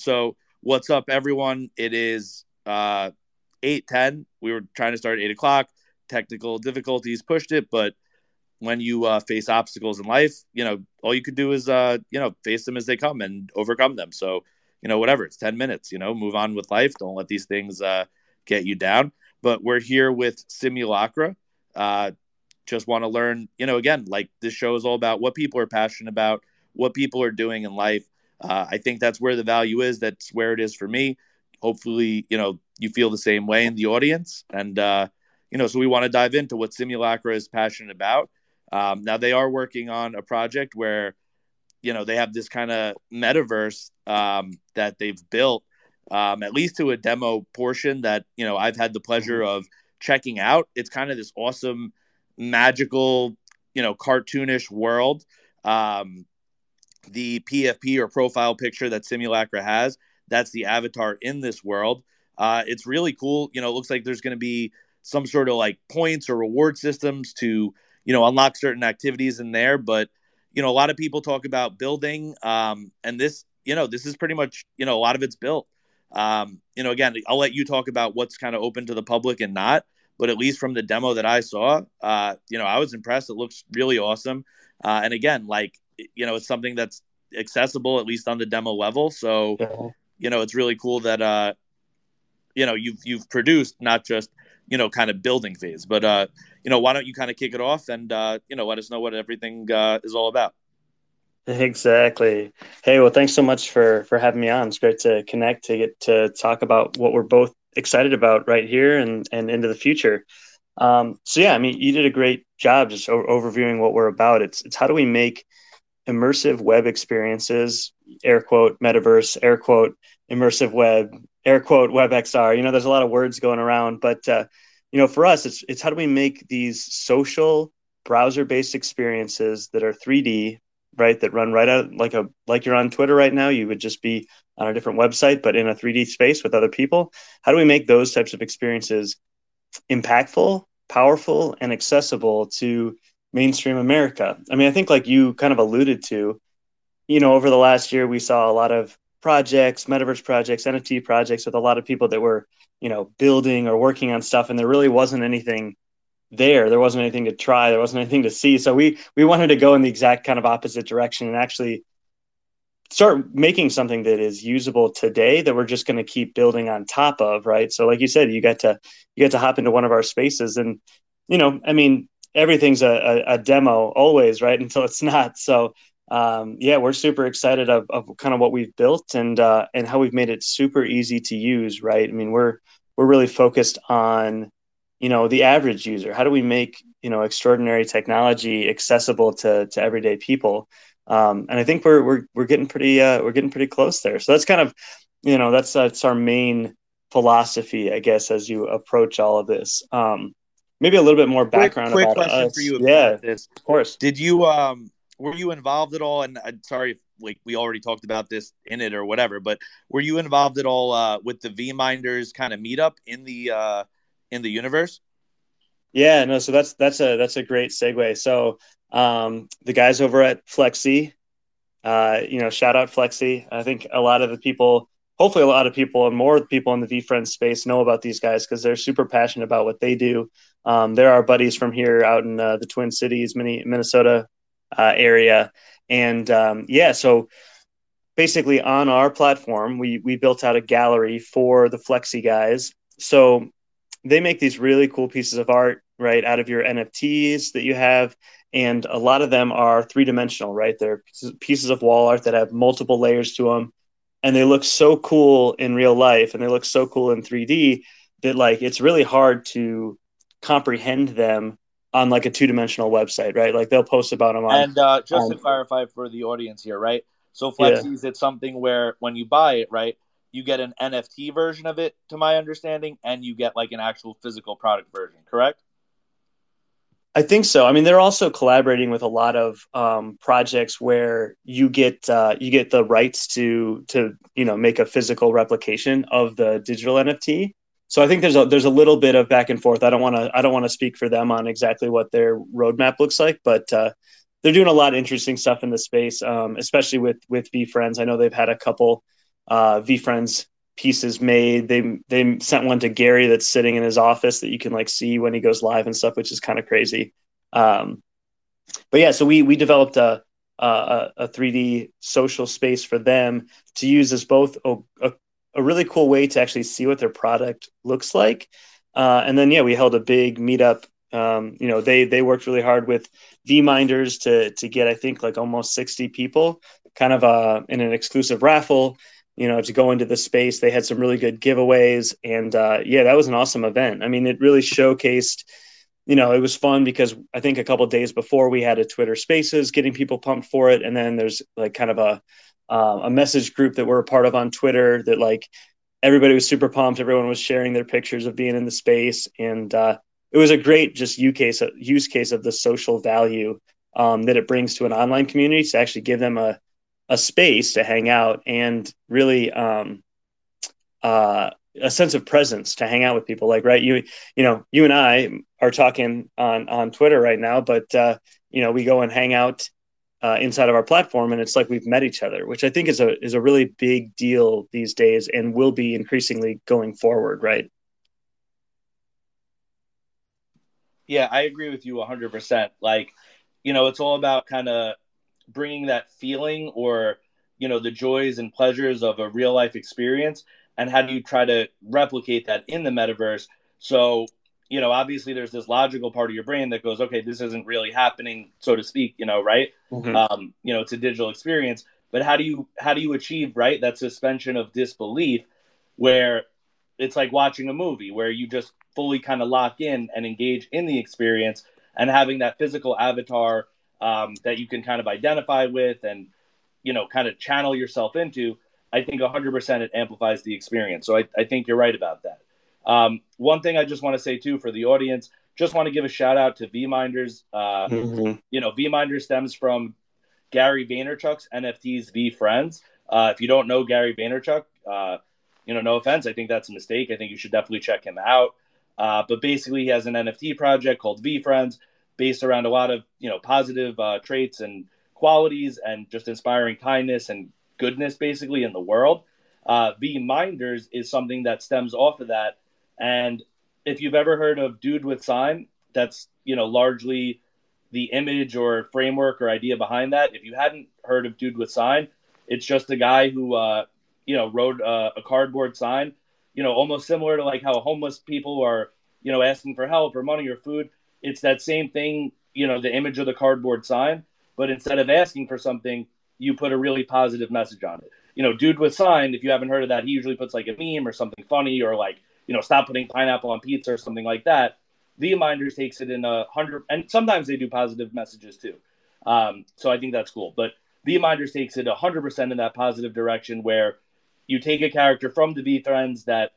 So, what's up, everyone? It is uh, eight ten. We were trying to start at eight o'clock. Technical difficulties pushed it, but when you uh, face obstacles in life, you know, all you could do is, uh, you know, face them as they come and overcome them. So, you know, whatever, it's 10 minutes, you know, move on with life. Don't let these things uh, get you down. But we're here with Simulacra. Uh, just want to learn, you know, again, like this show is all about what people are passionate about, what people are doing in life. Uh, I think that's where the value is. That's where it is for me. Hopefully, you know, you feel the same way in the audience. And, uh, you know, so we want to dive into what Simulacra is passionate about. Um, now they are working on a project where, you know, they have this kind of metaverse um, that they've built, um, at least to a demo portion that you know I've had the pleasure of checking out. It's kind of this awesome, magical, you know, cartoonish world. Um, the PFP or profile picture that Simulacra has, that's the avatar in this world. Uh, it's really cool. You know, it looks like there's going to be some sort of like points or reward systems to you know unlock certain activities in there. But you know a lot of people talk about building um, and this you know this is pretty much you know a lot of it's built. Um, you know again i'll let you talk about what's kind of open to the public and not but at least from the demo that i saw uh, you know i was impressed. It looks really awesome. Uh, and again like you know it's something that's accessible at least on the demo level so yeah. you know it's really cool that uh you know you've you've produced not just you know kind of building phase but uh you know, why don't you kind of kick it off and uh, you know let us know what everything uh, is all about. Exactly. Hey, well, thanks so much for for having me on. It's great to connect to get to talk about what we're both excited about right here and and into the future. Um, so yeah, I mean, you did a great job just o- overviewing what we're about. It's it's how do we make immersive web experiences, air quote metaverse, air quote immersive web, air quote WebXR. You know, there's a lot of words going around, but uh, you know, for us, it's it's how do we make these social browser-based experiences that are 3D, right? That run right out like a like you're on Twitter right now. You would just be on a different website, but in a 3D space with other people. How do we make those types of experiences impactful, powerful, and accessible to mainstream America? I mean, I think like you kind of alluded to, you know, over the last year, we saw a lot of projects, metaverse projects, NFT projects with a lot of people that were, you know, building or working on stuff, and there really wasn't anything there. There wasn't anything to try. There wasn't anything to see. So we we wanted to go in the exact kind of opposite direction and actually start making something that is usable today that we're just going to keep building on top of, right? So like you said, you got to you get to hop into one of our spaces, and you know, I mean, everything's a, a, a demo always, right? Until it's not. So um, yeah, we're super excited of, of kind of what we've built and uh, and how we've made it super easy to use. Right? I mean, we're we're really focused on you know the average user. How do we make you know extraordinary technology accessible to to everyday people? Um, and I think we're we're we're getting pretty uh, we're getting pretty close there. So that's kind of you know that's that's our main philosophy, I guess, as you approach all of this. Um, maybe a little bit more background quick, quick about question us. for you. yeah, this. of course. Did you um were you involved at all? And I'm sorry if like we already talked about this in it or whatever, but were you involved at all uh, with the VeeMinders kind of meetup in the uh, in the universe? Yeah, no. So that's that's a that's a great segue. So um, the guys over at Flexi, uh, you know, shout out Flexi. I think a lot of the people, hopefully, a lot of people and more people in the VeeFriends space know about these guys because they're super passionate about what they do. Um, they're buddies from here out in uh, the Twin Cities, Minnesota uh, area. And um, yeah, so basically on our platform, we we built out a gallery for the Flexi guys. So they make these really cool pieces of art, right, out of your NFTs that you have. And a lot of them are three dimensional, right? They're pieces of wall art that have multiple layers to them. And they look so cool in real life and they look so cool in 3D that, like, it's really hard to comprehend them on like a two dimensional website, right? Like they'll post about them on. And uh, just um, to clarify for the audience here, right? So Flexi's yeah. it's something where when you buy it, right, you get an NFT version of it, to my understanding, and you get like an actual physical product version, correct? I think so. I mean, they're also collaborating with a lot of um, projects where you get uh, you get the rights to to you know make a physical replication of the digital NFT so I think there's a there's a little bit of back and forth. I don't want to I don't want to speak for them on exactly what their roadmap looks like, but uh, they're doing a lot of interesting stuff in the space, um, especially with with VeeFriends. I know they've had a couple uh, VeeFriends pieces made. They they sent one to Gary that's sitting in his office that you can like see when he goes live and stuff, which is kind of crazy. Um, but yeah, so we we developed a a, a 3D social space for them to use as both a, a, a, really cool way to actually see what their product looks like. Uh, and then yeah, we held a big meetup. Um, you know, they they worked really hard with VeeMinders to to get I think like almost 60 people, kind of uh, in an exclusive raffle you know, to go into the space. They had some really good giveaways, and uh, yeah, that was an awesome event. I mean, it really showcased. You know, it was fun because I think a couple days before we had a Twitter Spaces, getting people pumped for it, and then there's like kind of a uh, a message group that we're a part of on Twitter that like everybody was super pumped. Everyone was sharing their pictures of being in the space, and uh, it was a great just use case use case of the social value um, that it brings to an online community to actually give them a a space to hang out and really um, uh, a sense of presence to hang out with people. Like, right, you you know, you and I are talking on on Twitter right now, but uh, you know, we go and hang out uh, inside of our platform, and it's like we've met each other, which I think is a is a really big deal these days, and will be increasingly going forward. Right. Yeah, I agree with you 100%. Like, you know, it's all about kind of bringing that feeling or you know the joys and pleasures of a real life experience and how do you try to replicate that in the metaverse so you know obviously there's this logical part of your brain that goes okay this isn't really happening so to speak you know right? Mm-hmm. um, you know it's a digital experience. But how do you how do you achieve right that suspension of disbelief where it's like watching a movie where you just fully kind of lock in and engage in the experience and having that physical avatar um, that you can kind of identify with and you know kind of channel yourself into i think 100% it amplifies the experience. So i, I think you're right about that um, one thing i just want to say too for the audience just want to give a shout out to VeeMinders uh, mm-hmm. you know VeeMinders stems from gary vaynerchuk's nfts VeeFriends uh, if you don't know gary vaynerchuk uh, you know no offense i think that's a mistake i think you should definitely check him out uh, but basically he has an nft project called VeeFriends, based around a lot of you know positive uh, traits and qualities and just inspiring kindness and goodness basically in the world. Uh, VeeMinders is something that stems off of that. And if you've ever heard of Dude with Sign, that's you know largely the image or framework or idea behind that. If you hadn't heard of Dude with Sign, it's just a guy who uh, you know wrote uh, a cardboard sign. You know, almost similar to like how homeless people are you know asking for help or money or food it's that same thing, you know, the image of the cardboard sign, but instead of asking for something, you put a really positive message on it. You know, dude with sign, if you haven't heard of that, he usually puts like a meme or something funny or like, you know, stop putting pineapple on pizza or something like that. VeeMinders takes it in a hundred, and sometimes they do positive messages too. Um, so I think that's cool. But VeeMinders takes it 100% in that positive direction where you take a character from the VeeFriends that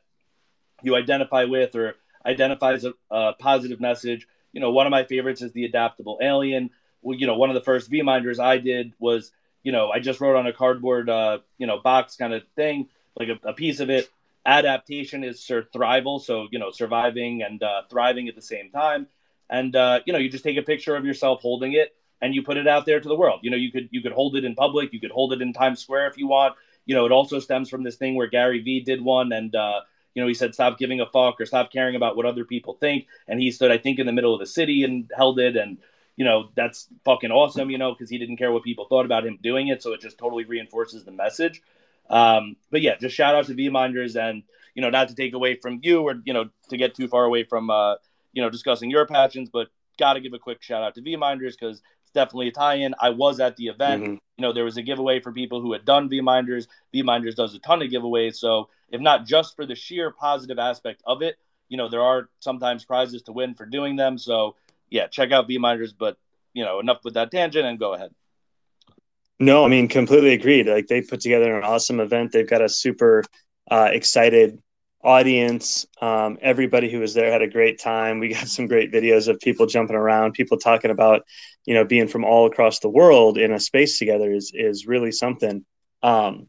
you identify with or identifies a, a positive message you know, one of my favorites is the adaptable alien. Well, you know, one of the first VeeMinders I did was, you know, I just wrote on a cardboard, uh, you know, box kind of thing, like a, a piece of it. Adaptation is survival, so you know, surviving and uh, thriving at the same time. And uh, you know, you just take a picture of yourself holding it and you put it out there to the world. You know, you could you could hold it in public, you could hold it in Times Square if you want. You know, it also stems from this thing where Gary Vee did one, and uh, you know, he said, stop giving a fuck or stop caring about what other people think. And he stood, I think, in the middle of the city and held it. And, you know, that's fucking awesome, you know, because he didn't care what people thought about him doing it. So it just totally reinforces the message. Um, but yeah, just shout out to VeeMinders and, you know, not to take away from you or, you know, to get too far away from, uh, you know, discussing your passions, but got to give a quick shout out to VeeMinders because it's definitely a tie-in. I was at the event. Mm-hmm. You know, there was a giveaway for people who had done VeeMinders. VeeMinders does a ton of giveaways. So if not just for the sheer positive aspect of it, you know, there are sometimes prizes to win for doing them. So yeah, check out VeeMinders, But you know, enough with that tangent and go ahead. No, I mean completely agreed. Like they put together an awesome event. They've got a super uh, excited audience. Um, everybody who was there had a great time. We got some great videos of people jumping around, people talking about, you know, being from all across the world in a space together is is really something. Um,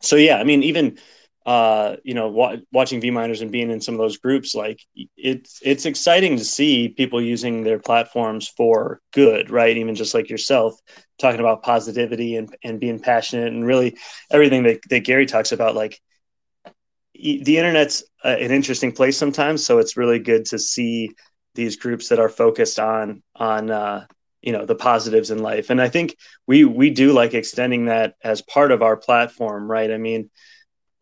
so yeah, I mean, even uh, you know, wa- watching VeeMinders and being in some of those groups, like it's it's exciting to see people using their platforms for good, right? Even just like yourself, talking about positivity and and being passionate and really everything that that Gary talks about, like the internet's an interesting place sometimes. So it's really good to see these groups that are focused on on uh, you know the positives in life, and I think we we do like extending that as part of our platform, right? I mean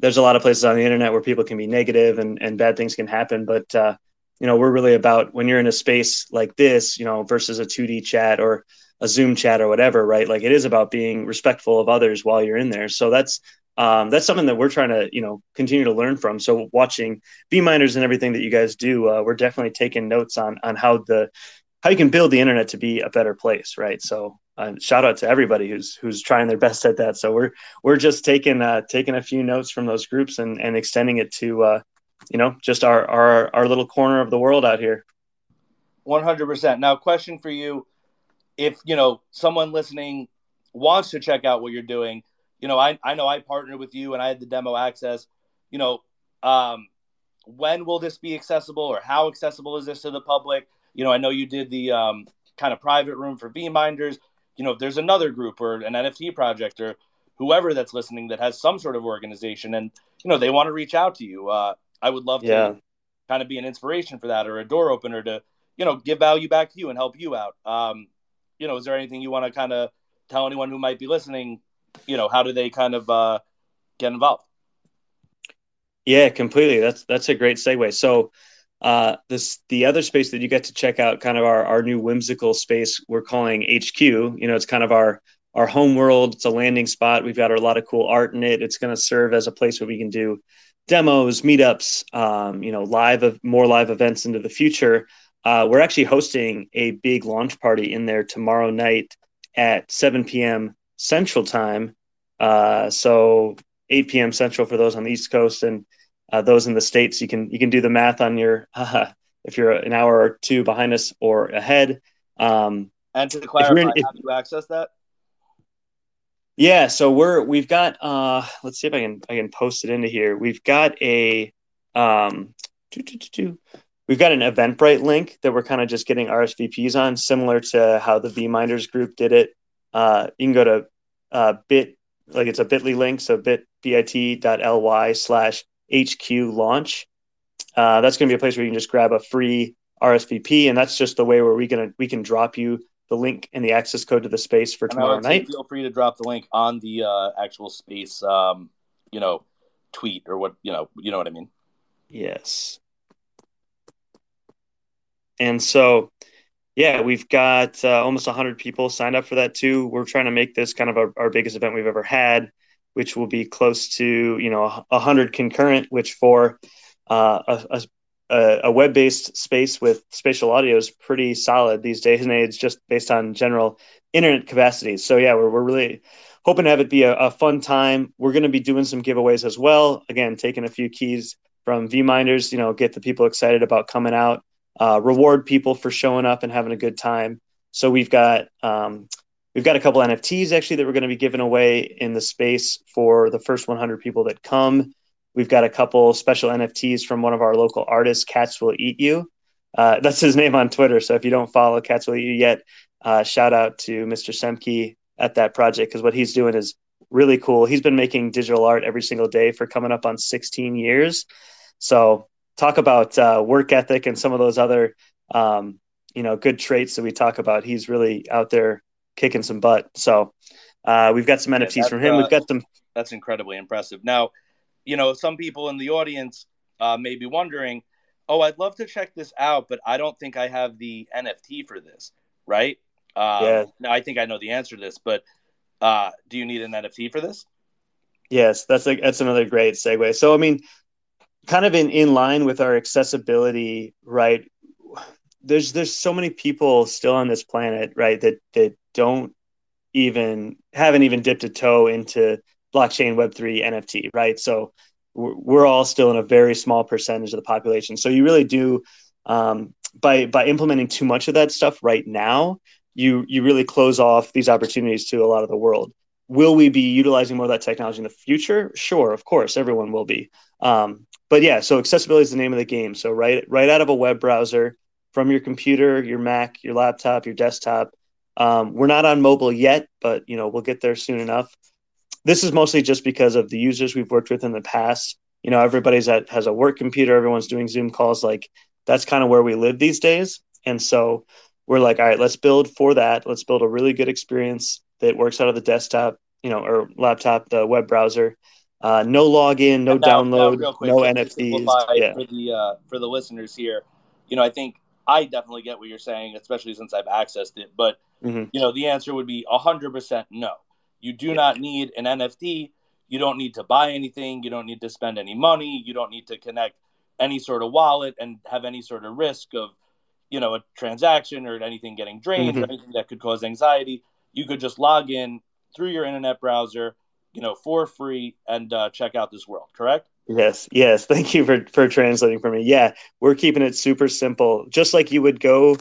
there's a lot of places on the internet where people can be negative and, and bad things can happen. But, uh, you know, we're really about when you're in a space like this, you know, versus a 2D chat or a Zoom chat or whatever, right? Like it is about being respectful of others while you're in there. So that's, um, that's something that we're trying to, you know, continue to learn from. So watching VeeMinders and everything that you guys do, uh, we're definitely taking notes on, on how the, how you can build the internet to be a better place. Right. So uh, shout out to everybody who's who's trying their best at that. So we're we're just taking uh, taking a few notes from those groups and and extending it to uh, you know just our our our little corner of the world out here. One hundred percent. Now, question for you: If you know someone listening wants to check out what you're doing, you know, I I know I partnered with you and I had the demo access. You know, um, when will this be accessible, or how accessible is this to the public? You know, I know you did the um, kind of private room for VeeMinders you know, if there's another group or an NFT project or whoever that's listening that has some sort of organization and, you know, they want to reach out to you, uh, I would love yeah. to kind of be an inspiration for that or a door opener to, you know, give value back to you and help you out. Um, you know, is there anything you want to kind of tell anyone who might be listening, you know, how do they kind of uh, get involved? Yeah, completely. That's that's a great segue. So, uh, this the other space that you get to check out, kind of our our new whimsical space we're calling HQ. You know, it's kind of our our home world. It's a landing spot. We've got a lot of cool art in it. It's going to serve as a place where we can do demos, meetups, um, you know, live of more live events into the future. Uh, we're actually hosting a big launch party in there tomorrow night at 7 p.m. Central Time. Uh, so 8 p.m. Central for those on the East Coast and uh, those in the states you can you can do the math on your uh, if you're an hour or two behind us or ahead. Um, and to clarify in, if, how do you access that? Yeah so we're we've got uh let's see if i can i can post it into here. We've got a um we've got an eventbrite link that we're kind of just getting rsvps on similar to how the VeeMinders group did it. Uh you can go to uh bit like it's a bit.ly link so bit bit.ly slash HQ launch. Uh, that's going to be a place where you can just grab a free RSVP, and that's just the way where we can we can drop you the link and the access code to the space for tomorrow night. Feel free to drop the link on the uh, actual space, um, you know, tweet or what you know, you know what I mean. Yes. And so, yeah, we've got uh, almost 100 people signed up for that too. We're trying to make this kind of our, our biggest event we've ever had which will be close to you know hundred concurrent, which for uh, a, a, a web-based space with spatial audio is pretty solid these days and age, just based on general internet capacity So yeah, we're we're really hoping to have it be a, a fun time. We're going to be doing some giveaways as well. Again, taking a few keys from VeeMinders, you know, get the people excited about coming out, uh, reward people for showing up and having a good time. So we've got um, We've got a couple NFTs actually that we're going to be giving away in the space for the first 100 people that come. We've got a couple special NFTs from one of our local artists, Cats Will Eat You. Uh, that's his name on Twitter. So if you don't follow Cats Will Eat You yet, uh, shout out to Mr. Semke at that project because what he's doing is really cool. He's been making digital art every single day for coming up on 16 years. So talk about uh, work ethic and some of those other, um, you know, good traits that we talk about. He's really out there kicking some butt. So uh, we've got some yeah, NFTs from him. Uh, we've got some. That's incredibly impressive. Now, you know, some people in the audience uh, may be wondering, "Oh, I'd love to check this out, but I don't think I have the NFT for this." Right? Um, yeah. Now, I think I know the answer to this, but uh, do you need an NFT for this? Yes, that's like that's another great segue. So, I mean, kind of in in line with our accessibility, right? There's there's so many people still on this planet, right? That that don't even haven't even dipped a toe into blockchain web3 nft right so we're, all still in a very small percentage of the population so you really do um, by by implementing too much of that stuff right now you you really close off these opportunities to a lot of the world will we be utilizing more of that technology in the future? Sure, of course, everyone will be. Um, but yeah, so accessibility is the name of the game. So right right out of a web browser from your computer, your Mac, your laptop, your desktop. Um, we're not on mobile yet, but you know we'll get there soon enough. This is mostly just because of the users we've worked with in the past. You know, everybody's at has a work computer. Everyone's doing Zoom calls. Like that's kind of where we live these days. And so we're like, all right, let's build for that. Let's build a really good experience that works out of the desktop, you know, or laptop, the web browser. Uh, no login, no now, download, now quick, no NFTs. Yeah. For the uh, for the listeners here, you know, I think I definitely get what you're saying, especially since I've accessed it. But mm-hmm. you know, the answer would be hundred percent no. You do yeah. not need an NFT. You don't need to buy anything. You don't need to spend any money. You don't need to connect any sort of wallet and have any sort of risk of, you know, a transaction or anything getting drained mm-hmm. or anything that could cause anxiety. You could just log in through your internet browser, you know, for free and uh, check out this world. Correct? Yes, yes. Thank you for for translating for me. Yeah, we're keeping it super simple, just like you would go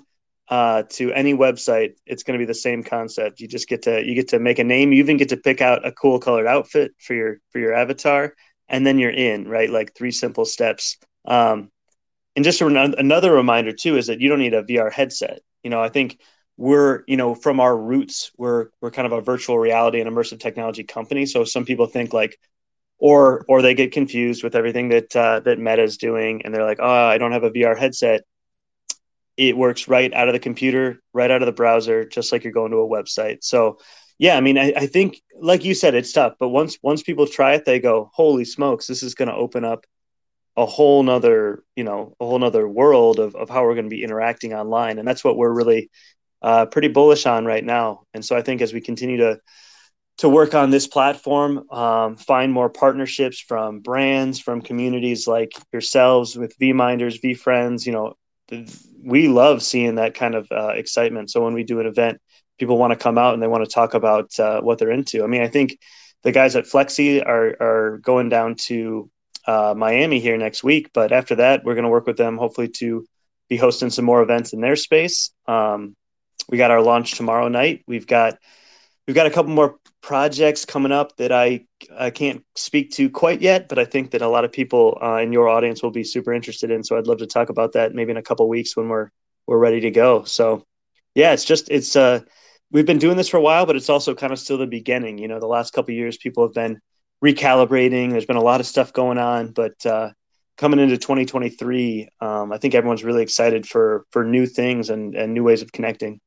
uh, to any website. It's going to be the same concept. You just get to you get to make a name. You even get to pick out a cool colored outfit for your for your avatar, and then you're in. Right, like three simple steps. Um, and just another reminder too is that you don't need a VR headset. You know, I think we're you know from our roots we're we're kind of a virtual reality and immersive technology company. So some people think like, or or they get confused with everything that uh, that Meta is doing, and they're like, oh, I don't have a VR headset. It works right out of the computer, right out of the browser, just like you're going to a website. So yeah, I mean, I, I think like you said, it's tough, but once once people try it, they go, holy smokes, this is going to open up a whole nother you know a whole nother world of, of how we're going to be interacting online and that's what we're really uh, pretty bullish on right now and so i think as we continue to to work on this platform um, find more partnerships from brands from communities like yourselves with VeeMinders VeeFriends you know we love seeing that kind of uh, excitement so when we do an event people want to come out and they want to talk about uh, what they're into i mean i think the guys at flexi are are going down to uh, Miami here next week. But after that, we're going to work with them hopefully to be hosting some more events in their space. Um, we got our launch tomorrow night. We've got we've got a couple more projects coming up that I I can't speak to quite yet, but I think that a lot of people uh, in your audience will be super interested in. So I'd love to talk about that maybe in a couple weeks when we're we're ready to go. So yeah, it's just it's uh we've been doing this for a while, but it's also kind of still the beginning. You know, the last couple years, people have been recalibrating. There's been a lot of stuff going on, but uh, coming into 2023, um, I think everyone's really excited for for new things and and new ways of connecting.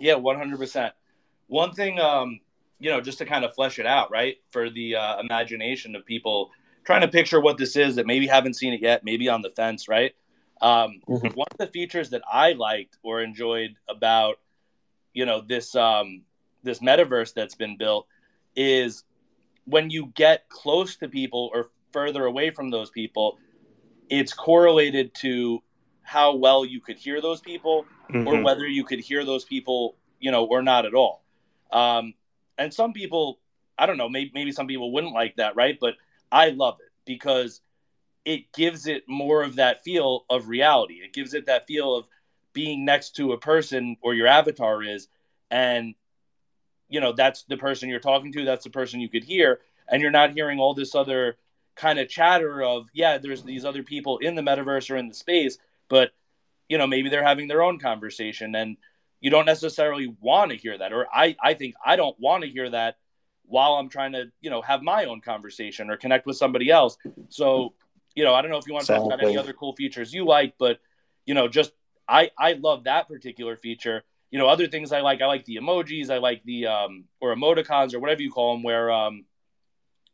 Yeah, 100%. One thing, um, you know, just to kind of flesh it out, right, for the uh, imagination of people trying to picture what this is that maybe haven't seen it yet, maybe on the fence, right? Um, mm-hmm. One of the features that I liked or enjoyed about, you know, this um, this metaverse that's been built is when you get close to people or further away from those people, it's correlated to how well you could hear those people mm-hmm. or whether you could hear those people, you know, or not at all. Um, and some people, I don't know, maybe, maybe some people wouldn't like that, right? But I love it because it gives it more of that feel of reality. It gives it that feel of being next to a person or your avatar is, and you know that's the person you're talking to that's the person you could hear and you're not hearing all this other kind of chatter of yeah there's these other people in the metaverse or in the space but you know maybe they're having their own conversation and you don't necessarily want to hear that or i i think i don't want to hear that while i'm trying to you know have my own conversation or connect with somebody else. So you know i don't know if you want to talk about any other cool features you like but you know just i i love that particular feature. You know, other things I like, I like the emojis, I like the um, or emoticons or whatever you call them, where um,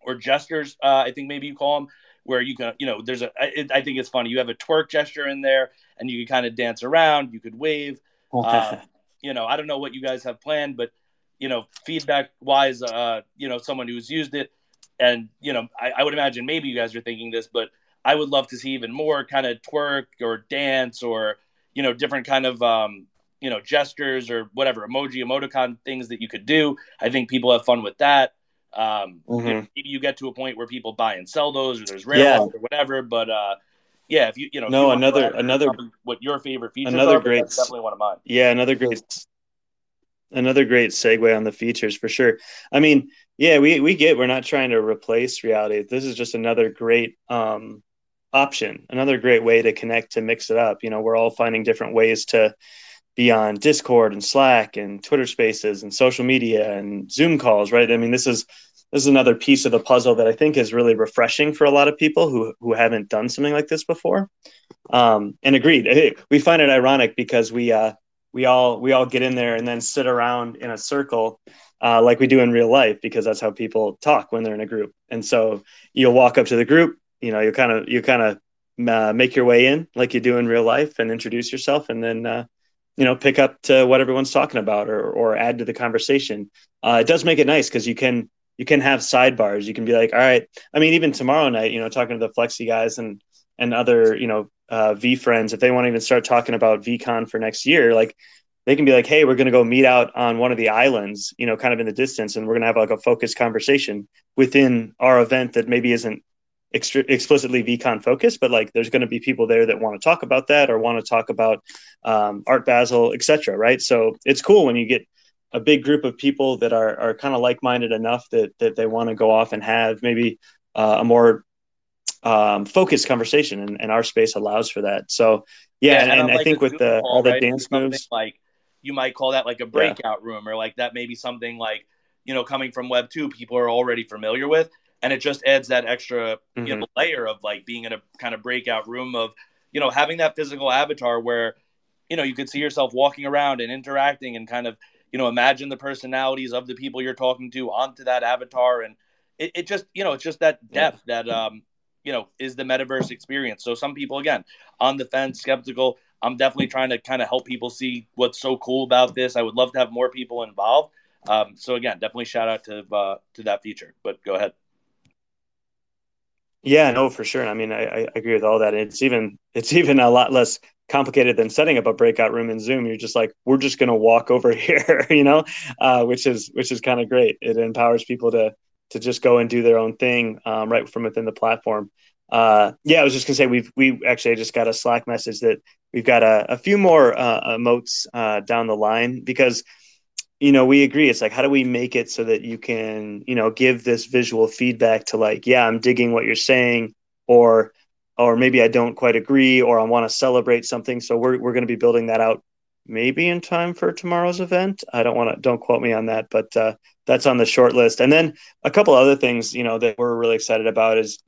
or gestures, uh, I think maybe you call them, where you can, you know, there's a, it, I think it's funny. You have a twerk gesture in there, and you can kind of dance around. You could wave. Uh, you know, I don't know what you guys have planned, but you know, feedback wise, uh, you know, someone who's used it, and you know, I, I would imagine maybe you guys are thinking this, but I would love to see even more kind of twerk or dance or you know different kind of um, you know gestures or whatever emoji emoticon things that you could do i think people have fun with that um mm-hmm. maybe you get to a point where people buy and sell those or there's rare yeah. or whatever but uh yeah if you you know no another another what your favorite features another are, great definitely one of mine yeah another great another great segue on the features for sure. I mean, yeah, we we get we're not trying to replace reality. This is just another great um, option, another great way to connect to mix it up. You know, we're all finding different ways to be on Discord and Slack and Twitter Spaces and social media and Zoom calls, right? I mean, this is this is another piece of the puzzle that I think is really refreshing for a lot of people who who haven't done something like this before. Um, and agreed, we find it ironic because we uh, we all we all get in there and then sit around in a circle uh, like we do in real life because that's how people talk when they're in a group. And so you'll walk up to the group, you know, you kind of you kind of uh, make your way in like you do in real life and introduce yourself, and then uh, you know pick up to what everyone's talking about or or add to the conversation. Uh, it does make it nice because you can you can have sidebars. You can be like, all right. I mean, even tomorrow night, you know, talking to the Flexi guys and and other you know uh, VeeFriends if they want to even start talking about VeeCon for next year, like they can be like, hey, we're going to go meet out on one of the islands, you know, kind of in the distance, and we're going to have like a focused conversation within our event that maybe isn't explicitly VeeCon focused, but like there's going to be people there that want to talk about that or want to talk about um, Art Basel, etc. Right? So it's cool when you get a big group of people that are are kind of like minded enough that that they want to go off and have maybe uh, a more um, focused conversation, and, and, our space allows for that. So yeah, yeah and, and, I think with the all the right? dance moves, like you might call that like a breakout yeah. room, or like that maybe something like you know coming from Web two, people are already familiar with, and it just adds that extra mm-hmm. you know mm-hmm. layer of like being in a kind of breakout room of you know having that physical avatar where you know you could see yourself walking around and interacting and kind of you know imagine the personalities of the people you're talking to onto that avatar and it, it just you know it's just that depth yeah. that um you know is the metaverse experience so some people again on the fence skeptical i'm definitely trying to kind of help people see what's so cool about this i would love to have more people involved um, so again definitely shout out to uh, to that feature but go ahead yeah no for sure. I mean I, I agree with all that. It's even it's even a lot less complicated than setting up a breakout room in zoom. You're just like we're just going to walk over here you know uh, which is which is kind of great. It empowers people to to just go and do their own thing um, right from within the platform. Uh, yeah, I was just gonna say we've we actually just got a Slack message that we've got a, a few more uh, emotes uh, down the line because you know we agree it's like how do we make it so that you can you know give this visual feedback to like yeah I'm digging what you're saying or or maybe I don't quite agree or I want to celebrate something so we're we're going to be building that out maybe in time for tomorrow's event. I don't want to don't quote me on that, but uh, that's on the short list. And then a couple other things, you know, that we're really excited about is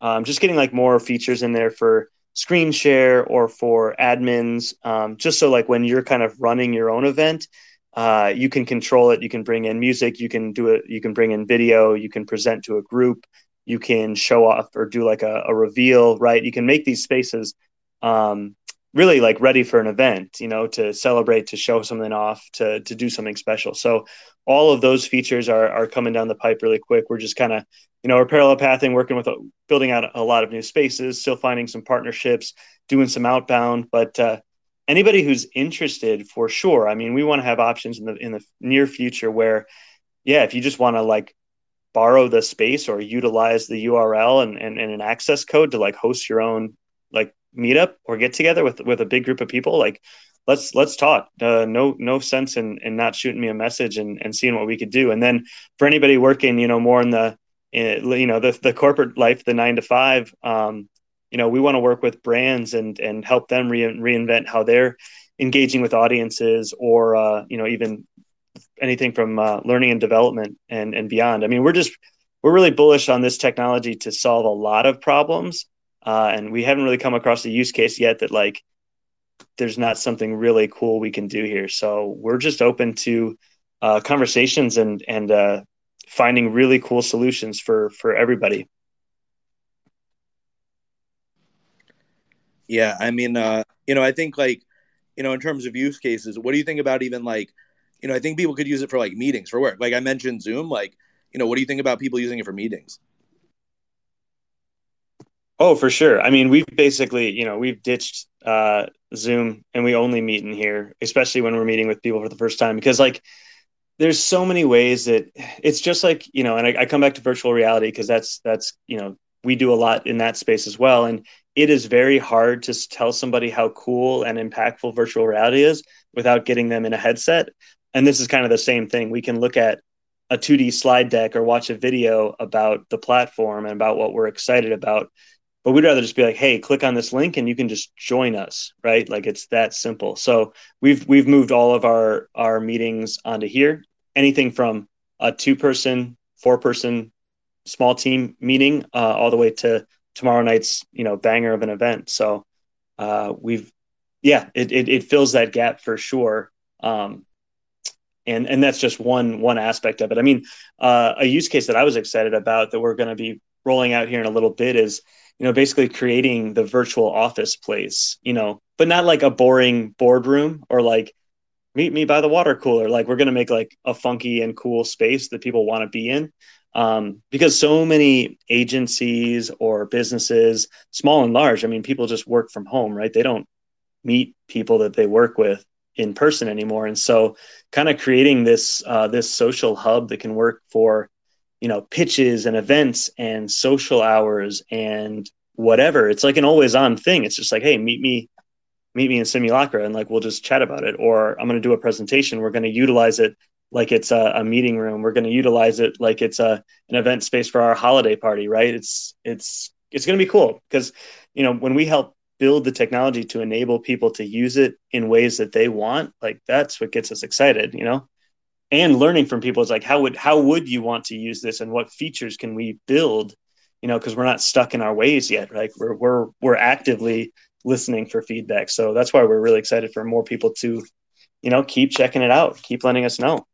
um, just getting like more features in there for screen share or for admins, um, just so like when you're kind of running your own event, uh, you can control it. You can bring in music. You can do it. You can bring in video. You can present to a group. You can show off or do like a, a reveal, right? You can make these spaces um, really like ready for an event, you know, to celebrate, to show something off, to to do something special. So all of those features are are coming down the pipe really quick. We're just kind of, you know, we're parallel pathing, working with building out a lot of new spaces, still finding some partnerships, doing some outbound, but uh, anybody who's interested for sure. I mean, we want to have options in the in the near future where, yeah, if you just want to like borrow the space or utilize the URL and, and, and an access code to like host your own like meetup or get together with with a big group of people like let's let's talk uh, no no sense in in not shooting me a message and and seeing what we could do and then for anybody working you know more in the in, you know the the corporate life the 9 to 5 um you know we want to work with brands and and help them re- reinvent how they're engaging with audiences or uh you know even anything from uh, learning and development and and beyond i mean we're just we're really bullish on this technology to solve a lot of problems uh, and we haven't really come across a use case yet that like there's not something really cool we can do here. So we're just open to uh, conversations and and uh, finding really cool solutions for for everybody. Yeah, I mean, uh, you know, I think like, you know, in terms of use cases, what do you think about even like, you know, I think people could use it for like meetings for work. Like I mentioned Zoom, like, you know, what do you think about people using it for meetings? Oh, for sure. I mean, we've basically, you know, we've ditched uh, Zoom and we only meet in here, especially when we're meeting with people for the first time, because like there's so many ways that it's just like, you know, and I, I come back to virtual reality because that's that's you know we do a lot in that space as well, and it is very hard to tell somebody how cool and impactful virtual reality is without getting them in a headset. and this is kind of the same thing. We can look at a 2D slide deck or watch a video about the platform and about what we're excited about. But we'd rather just be like, hey, click on this link and you can just join us, right? Like it's that simple. So we've we've moved all of our our meetings onto here. Anything from a two person, four person, small team meeting, uh, all the way to tomorrow night's you know banger of an event. So uh, we've yeah, it, it, it fills that gap for sure. Um, and and that's just one one aspect of it. I mean, uh, a use case that I was excited about that we're going to be rolling out here in a little bit is you know basically creating the virtual office place. You know, but not like a boring boardroom or like meet me by the water cooler. Like we're going to make like a funky and cool space that people want to be in. Um, because so many agencies or businesses, small and large, I mean, people just work from home, right? They don't meet people that they work with in person anymore and so kind of creating this uh, this social hub that can work for you know pitches and events and social hours and whatever it's like an always on thing it's just like hey meet me meet me in simulacra and like we'll just chat about it. Or i'm going to do a presentation. We're going to utilize it like it's a, a meeting room. We're going to utilize it like it's a an event space for our holiday party right? It's it's it's going to be cool because you know when we help build the technology to enable people to use it in ways that they want like that's what gets us excited you know? And learning from people is like how would how would you want to use this and what features can we build you know because we're not stuck in our ways yet right? We're we're we're actively listening for feedback so that's why we're really excited for more people to you know keep checking it out keep letting us know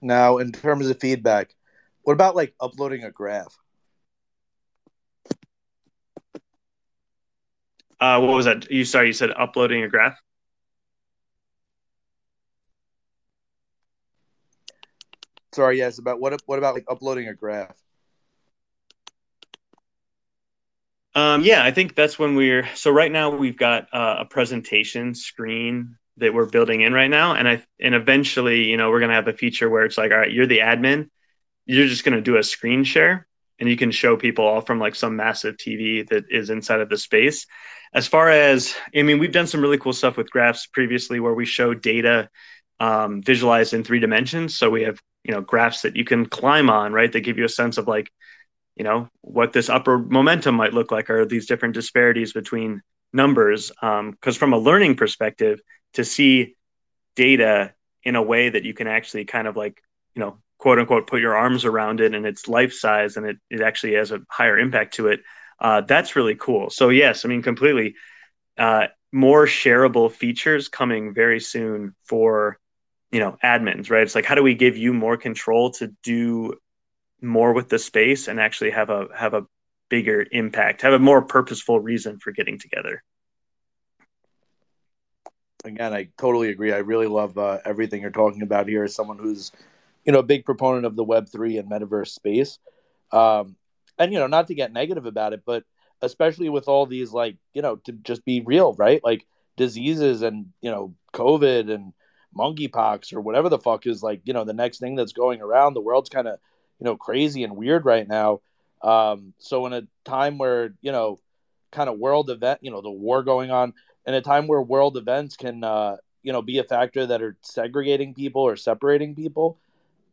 now in terms of feedback what about like uploading a graph Uh, what was that? You sorry, you said uploading a graph. Sorry, yes. About what? What about like uploading a graph? Um, yeah, I think that's when we're. So right now we've got uh, a presentation screen that we're building in right now, and I and eventually, you know, we're gonna have a feature where it's like, all right, you're the admin, you're just gonna do a screen share, and you can show people all from like some massive TV that is inside of the space. As far as, I mean, we've done some really cool stuff with graphs previously where we show data um, visualized in three dimensions. So we have, you know, graphs that you can climb on, right? That give you a sense of like, you know, what this upper momentum might look like, or these different disparities between numbers. Because um, from a learning perspective, to see data in a way that you can actually kind of like, you know, quote unquote put your arms around it and it's life size and it, it actually has a higher impact to it uh, that's really cool. So yes i mean completely uh, more shareable features coming very soon for you know admins right? It's like how do we give you more control to do more with the space and actually have a have a bigger impact have a more purposeful reason for getting together again i totally agree i really love uh, everything you're talking about here as someone who's you know a big proponent of the Web three and metaverse space. Um, and you know, not to get negative about it, but especially with all these like you know to just be real, right? Like diseases and you know COVID and monkeypox or whatever the fuck is like you know the next thing that's going around. The world's kind of you know crazy and weird right now. Um, so in a time where you know kind of world event, you know, the war going on, in a time where world events can uh, you know be a factor that are segregating people or separating people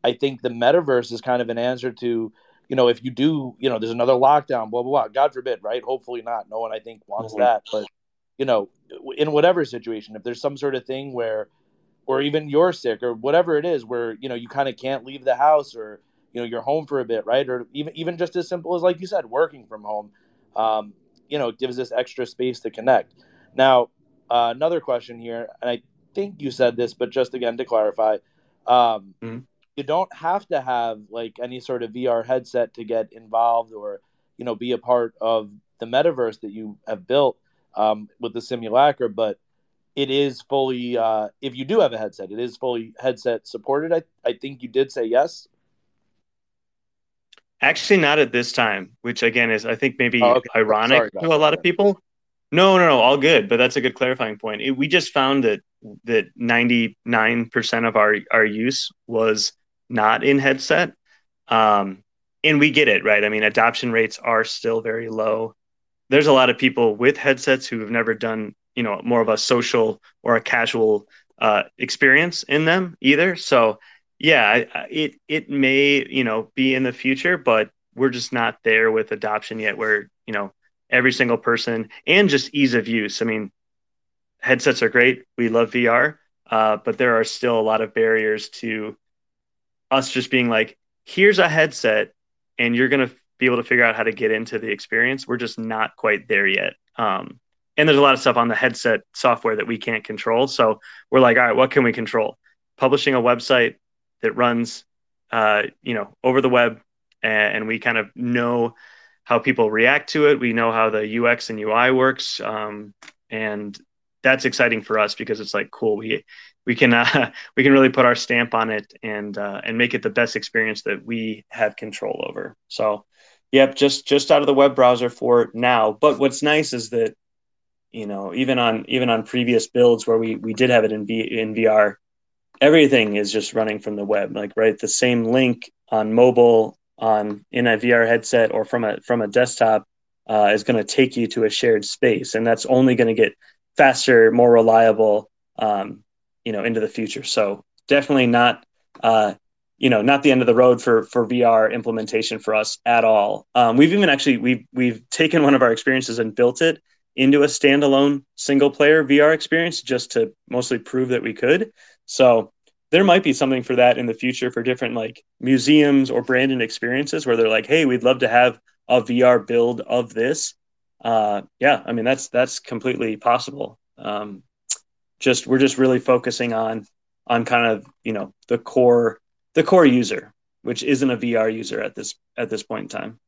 I think the metaverse is kind of an answer to, you know, if you do, you know, there's another lockdown, blah, blah, blah. God forbid, right? Hopefully not. No one, I think, wants mm-hmm. that. But, you know, in whatever situation, if there's some sort of thing where, or even you're sick or whatever it is, where, you know, you kind of can't leave the house or, you know, you're home for a bit, right? Or even, even just as simple as, like you said, working from home, um, you know, gives us extra space to connect. Now, uh, another question here, and I think you said this, but just again to clarify, um, mm-hmm you don't have to have like any sort of VR headset to get involved or you know be a part of the metaverse that you have built um, with the simulacra, but it is fully uh, if you do have a headset, it is fully headset supported. I I think you did say yes. Actually, not at this time, which again is I think maybe oh, okay. ironic to a lot of people. No, no, no, all good. But that's a good clarifying point. It, we just found that that ninety nine percent of our our use was not in headset. Um, and we get it, right? I mean, adoption rates are still very low. There's a lot of people with headsets who have never done you know more of a social or a casual uh, experience in them either. So yeah, it it may you know be in the future, but we're just not there with adoption yet. Where you know every single person and just ease of use. I mean, headsets are great. We love VR, uh, but there are still a lot of barriers to us just being like, here's a headset, and you're gonna be able to figure out how to get into the experience. We're just not quite there yet. Um, and there's a lot of stuff on the headset software that we can't control. So we're like, all right, what can we control? Publishing a website that runs, uh, you know, over the web, and, and, we kind of know how people react to it. We know how the UX and UI works, um, and that's exciting for us because it's like cool. We we can uh, we can really put our stamp on it and uh, and make it the best experience that we have control over. So, yep, just just out of the web browser for now. But what's nice is that you know even on even on previous builds where we we did have it in v, in VR, everything is just running from the web. Like right, the same link on mobile on in a VR headset or from a from a desktop uh, is going to take you to a shared space, and that's only going to get faster, more reliable, um, you know, into the future. So definitely not, uh, you know, not the end of the road for for VR implementation for us at all. Um, we've even actually we've we've taken one of our experiences and built it into a standalone single player VR experience just to mostly prove that we could. So there might be something for that in the future for different like museums or branded experiences where they're like, hey, we'd love to have a VR build of this uh, yeah, I mean that's that's completely possible. Um, just we're just really focusing on on kind of you know the core the core user, which isn't a VR user at this at this point in time.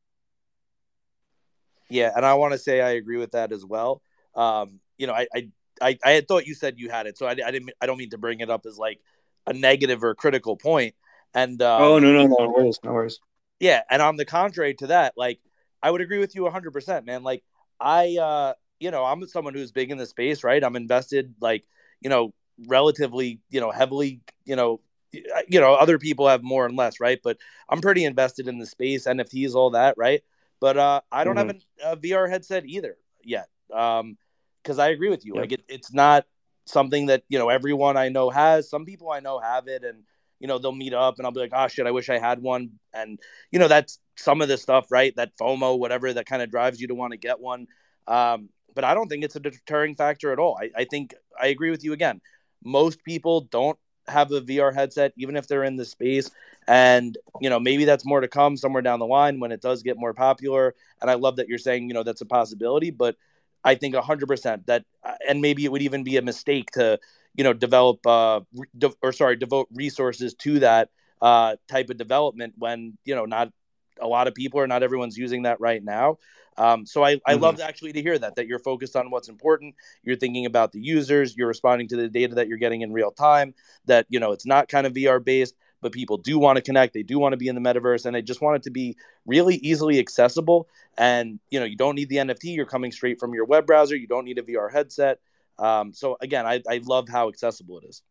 Yeah, and I want to say I agree with that as well. Um, you know, I, I I I had thought you said you had it, so I, I didn't I don't mean to bring it up as like a negative or critical point. And um, oh no no no worries no worries. Yeah, and on the contrary to that, like I would agree with you 100, percent man. Like I, uh, you know, I'm someone who's big in the space, right? I'm invested, like, you know, relatively, you know, heavily, you know, you know, other people have more and less, right? But I'm pretty invested in the space, NFTs, all that, right? But uh, I don't mm-hmm. have a, a, VR headset either yet, um, because I agree with you. Yep. Like, it, it's not something that you know everyone I know has. Some people I know have it, and you know they'll meet up, and I'll be like, oh shit, I wish I had one. And you know that's some of the stuff, right? That FOMO, whatever, that kind of drives you to want to get one. Um, but I don't think it's a deterring factor at all. I, I think I agree with you again. Most people don't have a VR headset, even if they're in the space. And, you know, maybe that's more to come somewhere down the line when it does get more popular. And I love that you're saying, you know, that's a possibility. But I think 100% that, and maybe it would even be a mistake to, you know, develop, uh, de- or sorry, devote resources to that uh, type of development when, you know, not a lot of people or not everyone's using that right now. Um, so I, I mm-hmm. love actually to hear that that you're focused on what's important. You're thinking about the users. You're responding to the data that you're getting in real time. That you know it's not kind of VR based, but people do want to connect. They do want to be in the metaverse, and they just want it to be really easily accessible. And you know you don't need the NFT. You're coming straight from your web browser. You don't need a VR headset. Um, so again, I, I love how accessible it is.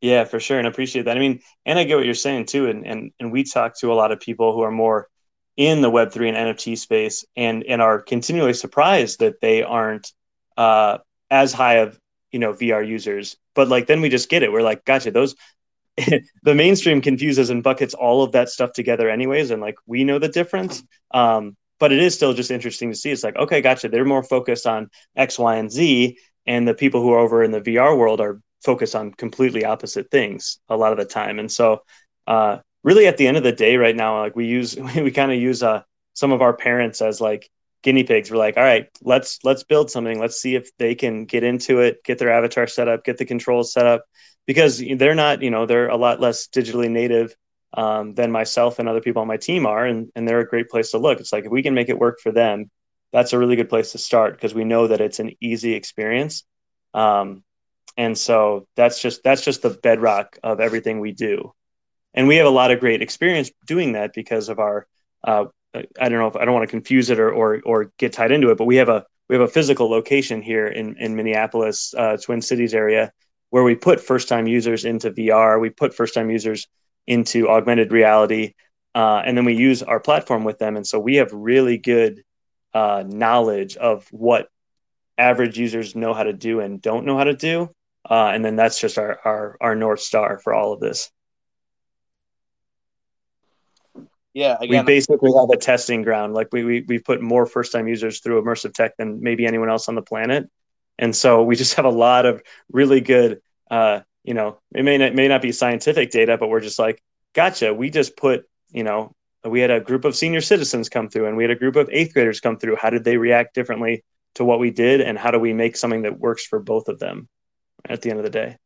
Yeah, for sure, and I appreciate that. I mean, and I get what you're saying too, and and and we talk to a lot of people who are more in the Web three and NFT space, and and are continually surprised that they aren't uh, as high of you know VR users. But like then we just get it. We're like, gotcha. Those the mainstream confuses and buckets all of that stuff together, anyways, and like we know the difference. Um, but it is still just interesting to see. It's like, okay, gotcha. They're more focused on X, Y, and Z, and the people who are over in the VR world are focused on completely opposite things a lot of the time. And so, uh, really, at the end of the day, right now, like we use we kind of use uh, some of our parents as like guinea pigs. We're like, all right, let's let's build something. Let's see if they can get into it, get their avatar set up, get the controls set up, because they're not, you know, they're a lot less digitally native um, than myself and other people on my team are, and and they're a great place to look. It's like if we can make it work for them, that's a really good place to start because we know that it's an easy experience. Um, and so that's just that's just the bedrock of everything we do and we have a lot of great experience doing that because of our uh, i don't know if i don't want to confuse it or, or or get tied into it but we have a we have a physical location here in in minneapolis uh, twin cities area where we put first time users into vr we put first time users into augmented reality uh, and then we use our platform with them and so we have really good uh, knowledge of what average users know how to do and don't know how to do. Uh, and then that's just our, our our north star for all of this. Yeah, again, we basically have a testing ground. Like we we we put more first time users through immersive tech than maybe anyone else on the planet, and so we just have a lot of really good. Uh, you know, it may not may not be scientific data, but we're just like, gotcha. We just put you know we had a group of senior citizens come through and we had a group of eighth graders come through. How did they react differently to what we did, and how do we make something that works for both of them at the end of the day?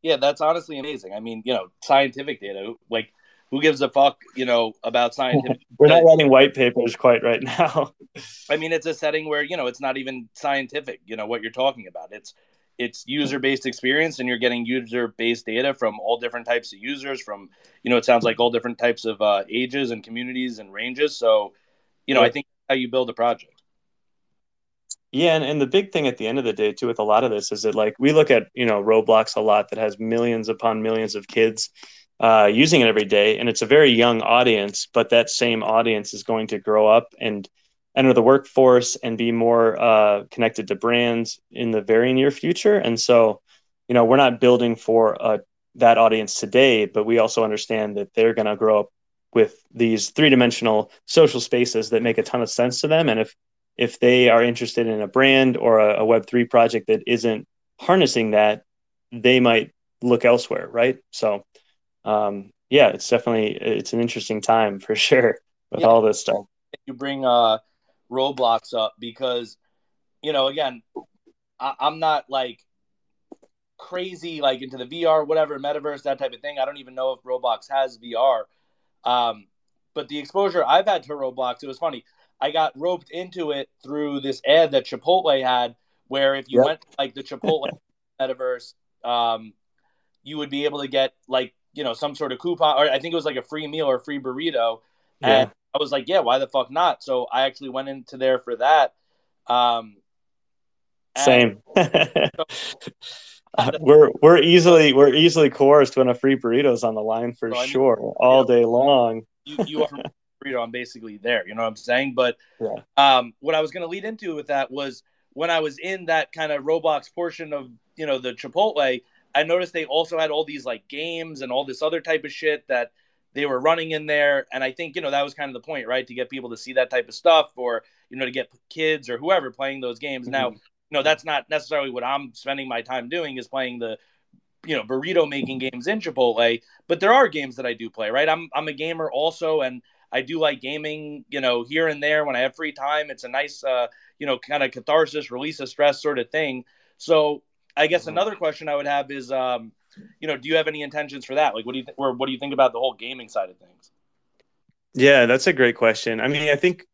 Yeah, that's honestly amazing. I mean, you know, scientific data, like who gives a fuck, you know, about scientific? We're not writing white papers quite right now. I mean, it's a setting where you know it's not even scientific. You know what you're talking about. It's it's user based experience, and you're getting user based data from all different types of users. From you know, it sounds like all different types of uh, ages and communities and ranges. So, you know, I think how you build a project. Yeah, and, and the big thing at the end of the day too with a lot of this is that like we look at you know Roblox a lot that has millions upon millions of kids uh, using it every day, and it's a very young audience. But that same audience is going to grow up and enter the workforce and be more uh, connected to brands in the very near future. And so, you know, we're not building for uh, that audience today, but we also understand that they're going to grow up with these three dimensional social spaces that make a ton of sense to them. And if if they are interested in a brand or a, a Web3 project that isn't harnessing that, they might look elsewhere, right? So um, yeah, it's definitely it's an interesting time for sure with yeah. all this stuff. You bring uh, Roblox up because you know again, I, I'm not like crazy like into the VR, whatever, metaverse, that type of thing. I don't even know if Roblox has VR. Um, but the exposure I've had to Roblox, it was funny. I got roped into it through this ad that Chipotle had, where if you yep. went like the Chipotle metaverse, um, you would be able to get like you know some sort of coupon or I think it was like a free meal or a free burrito. Yeah. And I was like, yeah, why the fuck not? So I actually went into there for that. Um, Same. we're we're easily we're easily coerced when a free burrito is on the line for so, sure I mean, all day long. you, you are burrito, I'm basically there. You know what I'm saying? But yeah. um, what I was going to lead into with that was when I was in that kind of Roblox portion of you know the Chipotle. I noticed they also had all these like games and all this other type of shit that they were running in there. And I think, you know, that was kind of the point, right? To get people to see that type of stuff or, you know, to get kids or whoever playing those games. Mm-hmm. Now, no, that's not necessarily what I'm spending my time doing is playing the, you know, burrito making games in Chipotle, but there are games that I do play, right? I'm, I'm a gamer also. And I do like gaming, you know, here and there when I have free time. It's a nice, uh, you know, kind of catharsis, release of stress sort of thing. So I guess mm-hmm. another question I would have is, um, you know, do you have any intentions for that? Like, what do you think, or what do you think about the whole gaming side of things? Yeah, that's a great question. I mean, I think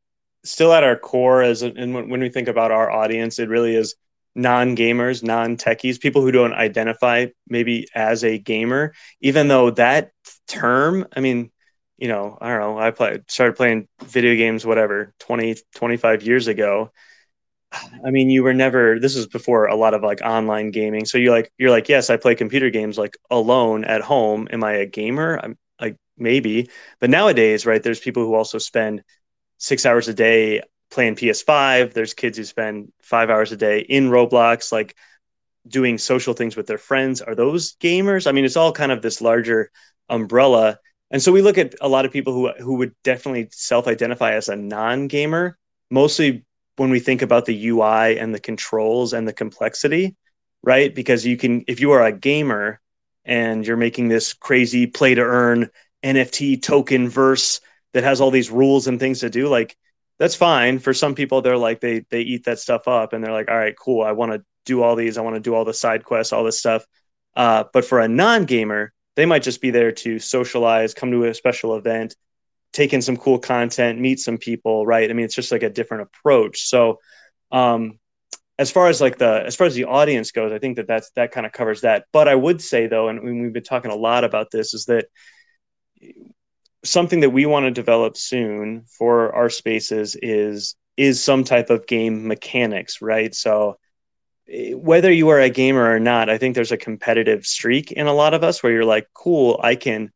still at our core, as and when we think about our audience, it really is non-gamers, non-techies, people who don't identify maybe as a gamer, even though that term, I mean, you know, I don't know, I play, started playing video games, whatever, 20, 25 years ago. I mean, you were never. This is before a lot of like online gaming. So you like you're like, yes, I play computer games like alone at home. Am I a gamer? I'm like maybe, but nowadays, right? There's people who also spend six hours a day playing PS5. There's kids who spend five hours a day in Roblox, like doing social things with their friends. Are those gamers? I mean, it's all kind of this larger umbrella. And so we look at a lot of people who who would definitely self-identify as a non-gamer, mostly when we think about the UI and the controls and the complexity, right? Because you can, if you are a gamer and you're making this crazy play to earn NFT token verse that has all these rules and things to do, like that's fine. For some people, they're like they they eat that stuff up and they're like, all right, cool. I want to do all these. I want to do all the side quests, all this stuff. Uh, but for a non gamer, they might just be there to socialize, come to a special event, take in some cool content, meet some people, right? I mean, it's just like a different approach. So, um, as far as like the as far as the audience goes, I think that that's that kind of covers that. But I would say though, and we've been talking a lot about this, is that something that we want to develop soon for our spaces is is some type of game mechanics, right? So whether you are a gamer or not, I think there's a competitive streak in a lot of us where you're like, cool, I can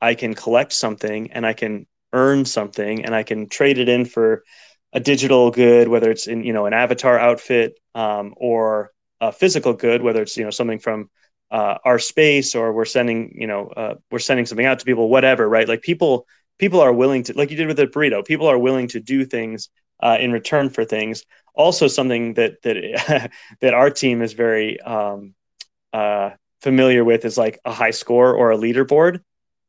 I can collect something and I can earn something and I can trade it in for a digital good, whether it's in you know an avatar outfit um, or a physical good, whether it's you know something from uh, our space or we're sending you know uh, we're sending something out to people, whatever, right? Like people people are willing to like you did with the burrito. People are willing to do things uh, in return for things. Also, something that that that our team is very um, uh, familiar with is like a high score or a leaderboard.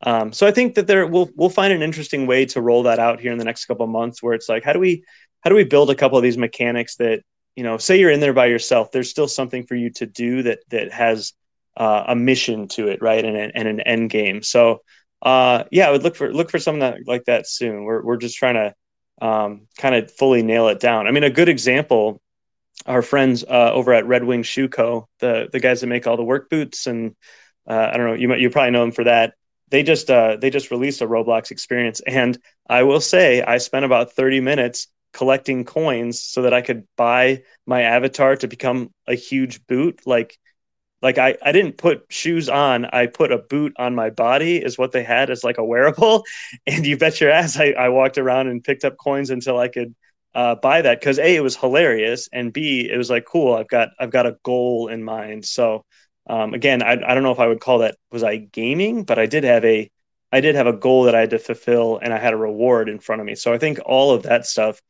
Um, so I think that there we'll we'll find an interesting way to roll that out here in the next couple of months, where it's like, how do we how do we build a couple of these mechanics that you know, say you're in there by yourself, there's still something for you to do that that has uh, a mission to it, right, and, and an end game. So uh, yeah, I would look for look for something that, like that soon. We're we're just trying to um, kind of fully nail it down. I mean, a good example, our friends uh, over at Red Wing Shoe Co, the the guys that make all the work boots, and uh, I don't know, you might you probably know them for that they just uh, they just released a Roblox experience, and I will say I spent about thirty minutes collecting coins so that I could buy my avatar to become a huge boot. Like like I, I didn't put shoes on. I put a boot on my body is what they had as like a wearable. And you bet your ass i, I walked around and picked up coins until i could uh, buy that. Because a it was hilarious. And b it was like cool i've got i've got a goal in mind. So um, again, I, I don't know if I would call that was I gaming, but I did have a I did have a goal that I had to fulfill, and I had a reward in front of me. So I think all of that stuff,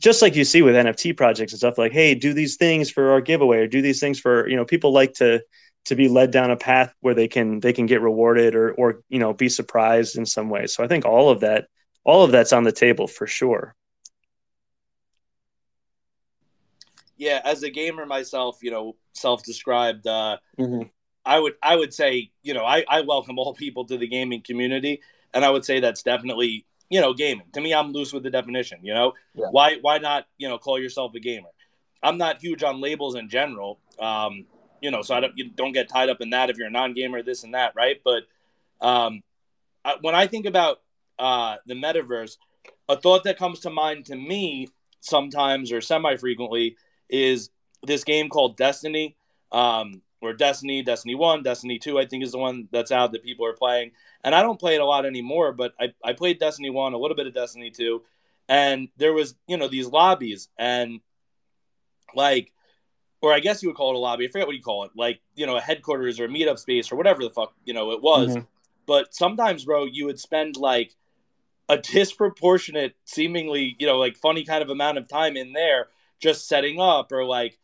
just like you see with NFT projects and stuff, like hey, do these things for our giveaway, or do these things for you know people like to to be led down a path where they can they can get rewarded or or you know be surprised in some way. So I think all of that all of that's on the table for sure. Yeah, as a gamer myself, you know, self-described, uh, mm-hmm. I would I would say, you know, I, I welcome all people to the gaming community, and I would say that's definitely, you know, gaming. To me, I'm loose with the definition. You know, yeah. why why not, you know, call yourself a gamer? I'm not huge on labels in general, um, you know, so I don't you don't get tied up in that if you're a non-gamer, this and that, right? But um, I, when I think about uh, the metaverse, a thought that comes to mind to me sometimes or semi-frequently is this game called Destiny, um, or Destiny, Destiny 1, Destiny 2, I think is the one that's out that people are playing. And I don't play it a lot anymore, but I, I played Destiny 1, a little bit of Destiny 2, and there was, you know, these lobbies and like, or I guess you would call it a lobby. I forget what you call it, like, you know, a headquarters or a meetup space or whatever the fuck, you know, it was. Mm-hmm. But sometimes, bro, you would spend like a disproportionate, seemingly, you know, like funny kind of amount of time in there just setting up or like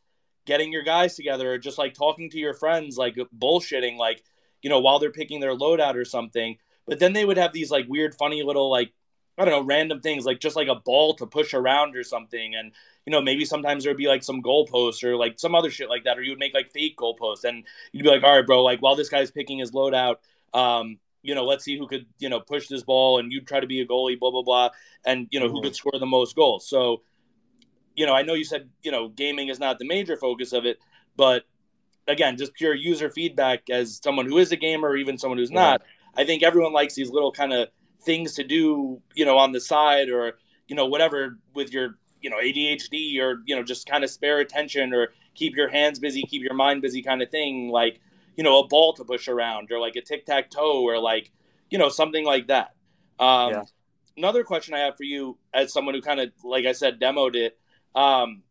getting your guys together or just like talking to your friends, like bullshitting, like, you know, while they're picking their loadout or something. But then they would have these like weird, funny little, like, I don't know, random things, like just like a ball to push around or something. And, you know, maybe sometimes there'd be like some goalposts or like some other shit like that, or you would make like fake goalposts. And you'd be like, all right, bro, like while this guy's picking his loadout, um, you know, let's see who could, you know, push this ball and you'd try to be a goalie, blah, blah, blah. And, you know, mm-hmm. who could score the most goals. So, you know, I know you said, you know, gaming is not the major focus of it, but again, just pure user feedback as someone who is a gamer or even someone who's yeah. not, I think everyone likes these little kind of things to do, you know, on the side or, you know, whatever with your, you know, ADHD or, you know, just kind of spare attention or keep your hands busy, keep your mind busy kind of thing. Like, you know, a ball to push around or like a tic tac toe or like, you know, something like that. Um, yeah. Another question I have for you, as someone who kind of, like I said, demoed it, um,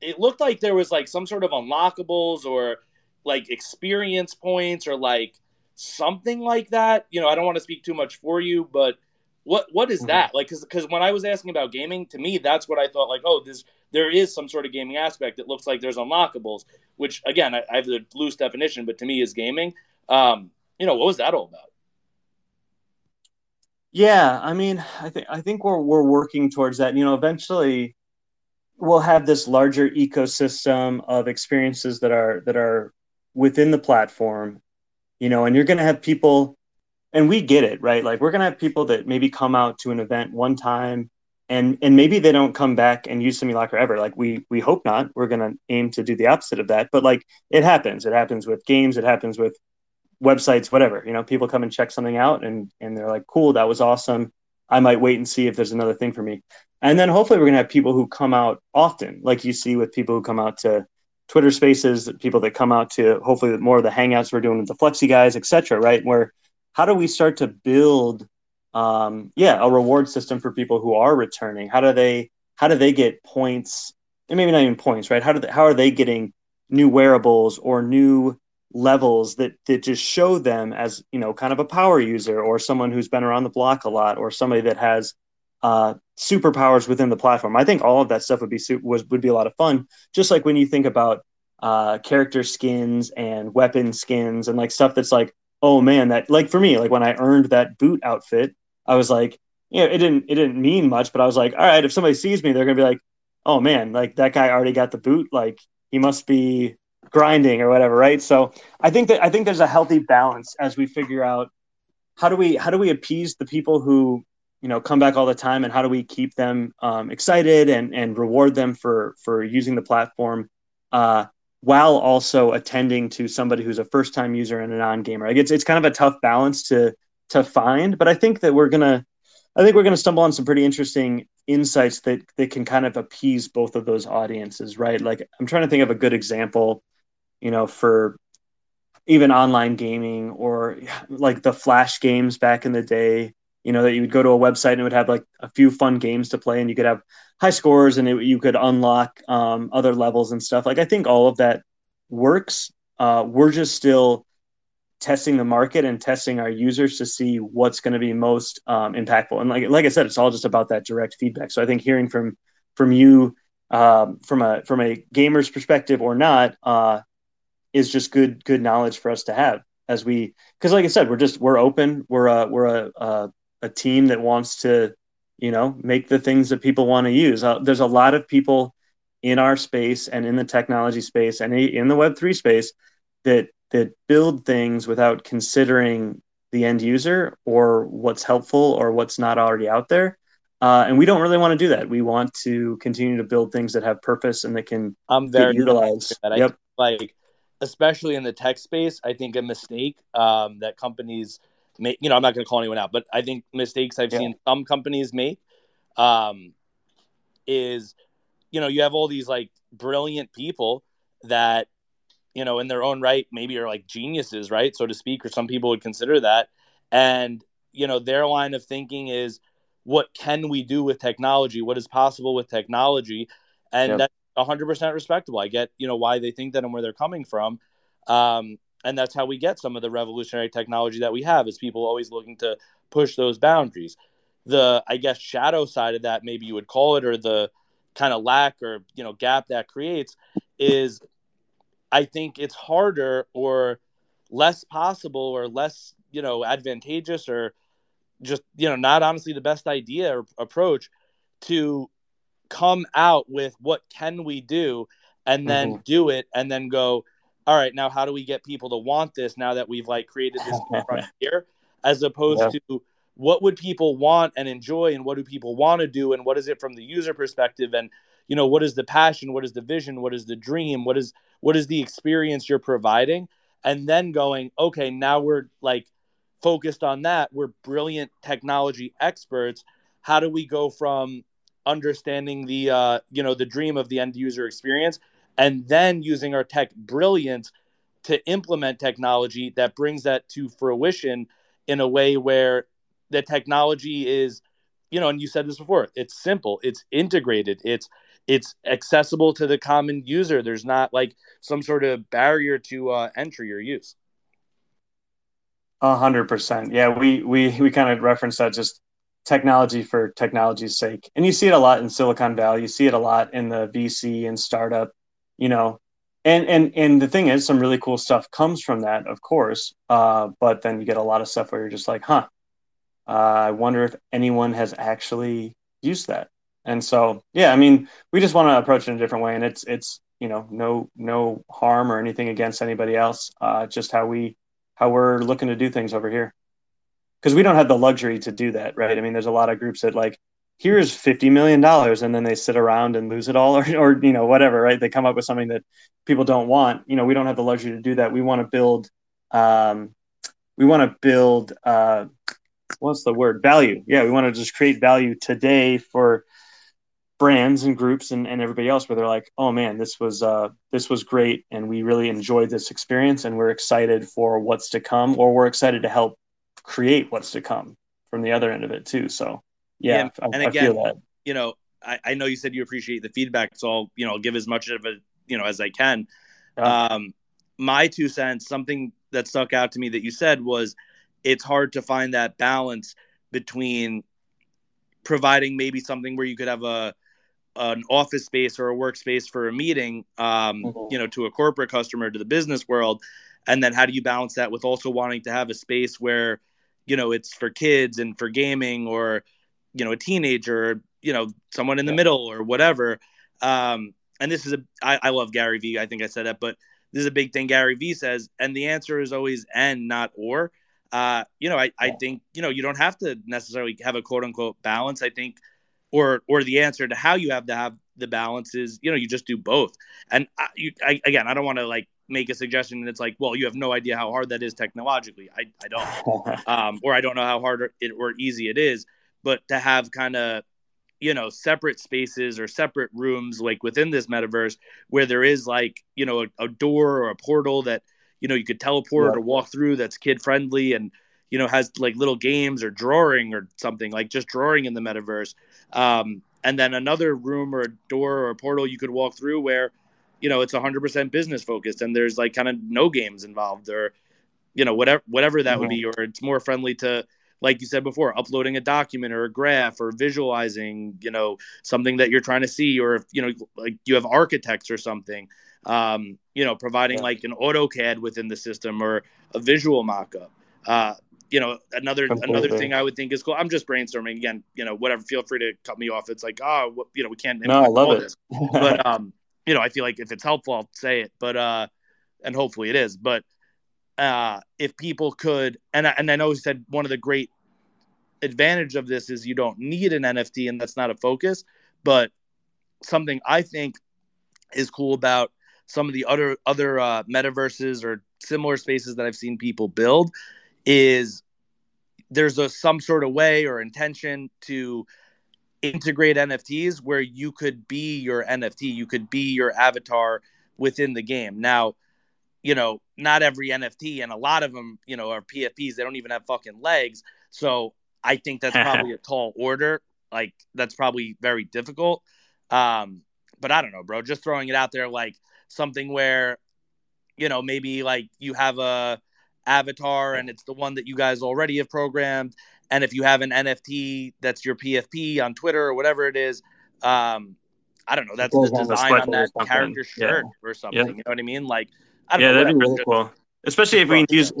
it looked like there was like some sort of unlockables or like experience points or like something like that. You know, I don't want to speak too much for you, but what what is mm-hmm. that like? Because because when I was asking about gaming, to me that's what I thought. Like, oh, this there is some sort of gaming aspect. It looks like there's unlockables, which again I, I have the loose definition, but to me is gaming. Um, you know, what was that all about? Yeah, I mean, I think I think we're we're working towards that. You know, eventually we'll have this larger ecosystem of experiences that are that are within the platform you know and you're going to have people and we get it right? Like we're going to have people that maybe come out to an event one time and and maybe they don't come back and use simulacra ever. Like we we hope not. We're going to aim to do the opposite of that. But like it happens. It happens with games. It happens with websites whatever. You know people come and check something out and and they're like cool that was awesome i might wait and see if there's another thing for me and then hopefully we're going to have people who come out often, like you see with people who come out to Twitter spaces, people that come out to hopefully more of the hangouts we're doing with the Flexi guys, etc. Right? Where how do we start to build, um, yeah, a reward system for people who are returning? How do they how do they get points and maybe not even points right how do they, how are they getting new wearables or new levels that that just show them as you know kind of a power user or someone who's been around the block a lot or somebody that has uh, superpowers within the platform. I think all of that stuff would be was would be a lot of fun. Just like when you think about uh, character skins and weapon skins and like stuff that's like, oh man, that like for me, like when I earned that boot outfit, I was like, you know, it didn't it didn't mean much, but I was like, all right, if somebody sees me, they're gonna be like, oh man, like that guy already got the boot, like he must be grinding or whatever, right? So I think that I think there's a healthy balance as we figure out how do we how do we appease the people who you know come back all the time and how do we keep them um, excited and and reward them for for using the platform uh, while also attending to somebody who's a first time user and a non gamer like it's it's kind of a tough balance to to find but i think that we're gonna i think we're gonna stumble on some pretty interesting insights that that can kind of appease both of those audiences right like i'm trying to think of a good example you know for even online gaming or like the flash games back in the day you know that you would go to a website and it would have like a few fun games to play and you could have high scores and it, you could unlock um, other levels and stuff. Like i think all of that works. Uh, we're just still testing the market and testing our users to see what's going to be most um, impactful. And like, like i said it's all just about that direct feedback. So i think hearing from from you um, from a from a gamer's perspective or not uh, is just good good knowledge for us to have as we because like i said we're just we're open we're a we're a, a a team that wants to, you know, make the things that people want to use. Uh, there's a lot of people in our space and in the technology space and in the Web3 space that that build things without considering the end user or what's helpful or what's not already out there. Uh, and we don't really want to do that. We want to continue to build things that have purpose and that can I'm very utilized. That. Yep. like, especially in the tech space, I think a mistake um, that companies make. you know, I'm not going to call anyone out, but I think mistakes I've yeah. seen some companies make um, is, you know, you have all these like brilliant people that, you know, in their own right, maybe are like geniuses, right, so to speak, or some people would consider that. And, you know, their line of thinking is, what can we do with technology? What is possible with technology? And yep. that's 100% respectable. I get, you know, why they think that and where they're coming from. Um, and that's how we get some of the revolutionary technology that we have is people always looking to push those boundaries the i guess shadow side of that maybe you would call it or the kind of lack or you know gap that creates is i think it's harder or less possible or less you know advantageous or just you know not honestly the best idea or approach to come out with what can we do and then mm-hmm. do it and then go all right, now how do we get people to want this now that we've like created this frontier, as opposed yeah. to what would people want and enjoy, and what do people want to do, and what is it from the user perspective, and you know what is the passion, what is the vision, what is the dream, what is what is the experience you're providing, and then going, okay, now we're like focused on that. We're brilliant technology experts. How do we go from understanding the uh, you know the dream of the end user experience and then using our tech brilliance to implement technology that brings that to fruition in a way where the technology is you know and you said this before it's simple it's integrated it's it's accessible to the common user. There's not like some sort of barrier to uh, entry or use. A hundred percent. Yeah we we we kind of reference that just technology for technology's sake. And you see it a lot in silicon valley. You see it a lot in the vc and startup you know. And and and the thing is some really cool stuff comes from that of course uh, but then you get a lot of stuff where you're just like huh uh, i wonder if anyone has actually used that. And so yeah i mean we just want to approach it in a different way and it's it's you know no no harm or anything against anybody else. Uh, just how we how we're looking to do things over here because we don't have the luxury to do that right? I mean there's a lot of groups that like here's 50 million dollars and then they sit around and lose it all or, or you know whatever right? They come up with something that people don't want. You know we don't have the luxury to do that. We want to build um, we want to build uh, what's the word? Value. Yeah we want to just create value today for brands and groups and, and everybody else where they're like oh man this was uh, this was great and we really enjoyed this experience and we're excited for what's to come or we're excited to help create what's to come from the other end of it too so yeah, and, I, and again, you know, I, I, know you said you appreciate the feedback, so I'll you know give as much of it you know as I can. Yeah. Um, my two cents, something that stuck out to me that you said was, it's hard to find that balance between providing maybe something where you could have a an office space or a workspace for a meeting, um, mm-hmm. you know, to a corporate customer to the business world, and then how do you balance that with also wanting to have a space where you know it's for kids and for gaming or you know a teenager or, you know someone in the middle or whatever. Um and this is a I, I love gary vee. I think i said that but this is a big thing gary vee says and the answer is always and not or. Uh you know i i think you know you don't have to necessarily have a quote unquote balance. I think or or the answer to how you have to have the balance is you know you just do both. And I, you, I, again i don't want to like make a suggestion and it's like, well, you have no idea how hard that is technologically. I, I don't, um, or I don't know how hard it or easy it is. But to have kind of, you know, separate spaces or separate rooms like within this metaverse where there is like, you know, a, a door or a portal that, you know, you could teleport yeah. or walk through that's kid friendly and, you know, has like little games or drawing or something like just drawing in the metaverse. Um, and then another room or a door or a portal you could walk through where you know it's 100% business focused and there's like kind of no games involved or you know whatever whatever that mm-hmm. would be or it's more friendly to like you said before uploading a document or a graph or visualizing you know something that you're trying to see or if you know like you have architects or something um, you know providing yeah. like an AutoCAD within the system or a visual mockup uh, you know another Completely. another thing I would think is cool. I'm just brainstorming again. You know, whatever. Feel free to cut me off. It's like, oh, you know, we can't. No, I love it. but um, you know, I feel like if it's helpful, I'll say it, but, uh, and hopefully it is, but, uh, if people could, and I, and I know he said one of the great advantage of this is you don't need an NFT and that's not a focus, but something I think is cool about some of the other, other, uh, metaverses or similar spaces that I've seen people build is there's a some sort of way or intention to integrate NFTs where you could be your NFT, you could be your avatar within the game. Now, you know, not every NFT and a lot of them, you know, are PFPs. They don't even have fucking legs. So I think that's probably a tall order. Like that's probably very difficult. Um, but I don't know, bro. Just throwing it out there, like something where, you know, maybe like you have a avatar and it's the one that you guys already have programmed and if you have an NFT that's your PFP on Twitter or whatever it is, um, I don't know, that's the design on that character shirt yeah. or something. Yeah. You know what I mean? Like, I don't yeah, know, that'd be really cool. Especially if we can use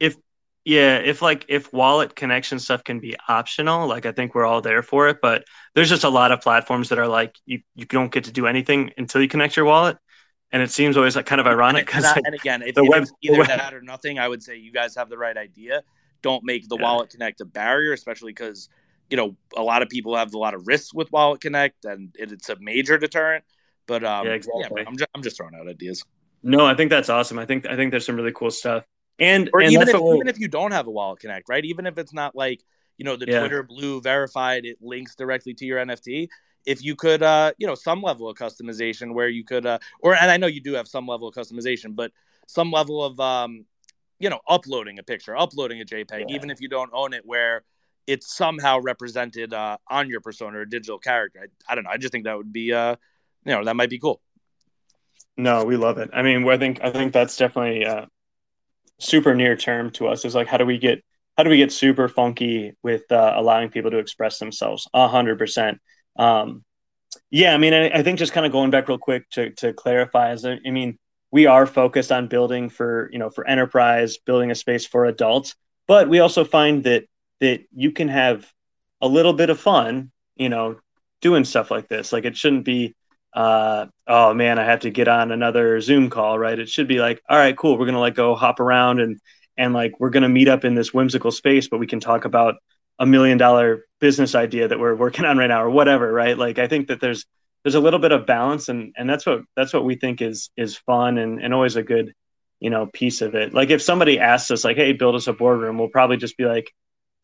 if yeah, if like if wallet connection stuff can be optional, like I think we're all there for it. But there's just a lot of platforms that are like you you don't get to do anything until you connect your wallet. And it seems always like kind of ironic because and, and, again, if, if web, either that or nothing, I would say you guys have the right idea don't make the yeah. wallet connect a barrier especially because you know a lot of people have a lot of risks with wallet connect and it's a major deterrent but um yeah, exactly. yeah I'm, just, I'm just throwing out ideas no i think that's awesome i think i think there's some really cool stuff and or and even, if, even if you don't have a wallet connect right even if it's not like you know the yeah. twitter blue verified it links directly to your nft if you could uh you know some level of customization where you could uh or and i know you do have some level of customization but some level of um you know, uploading a picture, uploading a JPEG, yeah. even if you don't own it, where it's somehow represented uh, on your persona or digital character. I, I, don't know. I just think that would be, uh, you know, that might be cool. No, we love it. I mean, I think I think that's definitely uh, super near term to us. Is like, how do we get how do we get super funky with uh, allowing people to express themselves? A hundred percent. Um, yeah, I mean, I, I think just kind of going back real quick to to clarify is, I mean, we are focused on building for you know for enterprise building a space for adults but we also find that that you can have a little bit of fun you know doing stuff like this. Like it shouldn't be uh oh man i have to get on another zoom call right? It should be like all right cool we're gonna like go hop around and and like we're gonna meet up in this whimsical space but we can talk about a million dollar business idea that we're working on right now or whatever right? Like i think that there's there's a little bit of balance and and that's what that's what we think is is fun and and always a good you know piece of it. Like if somebody asks us like hey build us a boardroom we'll probably just be like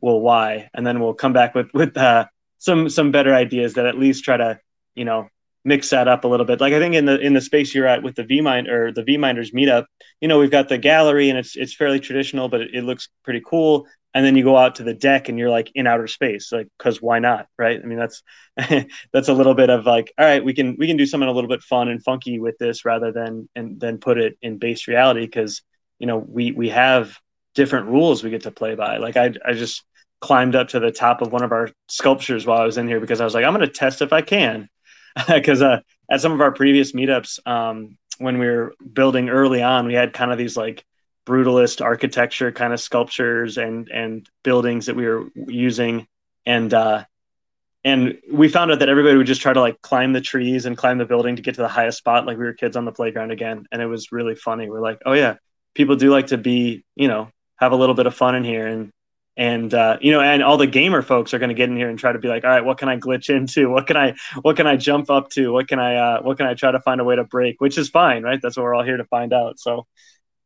well why? And then we'll come back with with uh, some some better ideas that at least try to you know mix that up a little bit. Like i think in the in the space you're at with the vmind or the VeeMinders meetup you know we've got the gallery and it's it's fairly traditional but it, it looks pretty cool and then you go out to the deck and you're like in outer space like because why not right? I mean that's that's a little bit of like all right we can we can do something a little bit fun and funky with this rather than and then put it in base reality because you know we we have different rules we get to play by. Like i i just climbed up to the top of one of our sculptures while i was in here because i was like i'm going to test if i can. Because uh, at some of our previous meetups um, when we were building early on we had kind of these like brutalist architecture kind of sculptures and and buildings that we were using. And uh and we found out that everybody would just try to like climb the trees and climb the building to get to the highest spot. Like we were kids on the playground again and it was really funny. We're like oh yeah people do like to be you know have a little bit of fun in here. And and uh, you know and all the gamer folks are going to get in here and try to be like all right what can i glitch into? What can i what can i jump up to? What can i uh, what can i try to find a way to break? Which is fine right? That's what we're all here to find out. So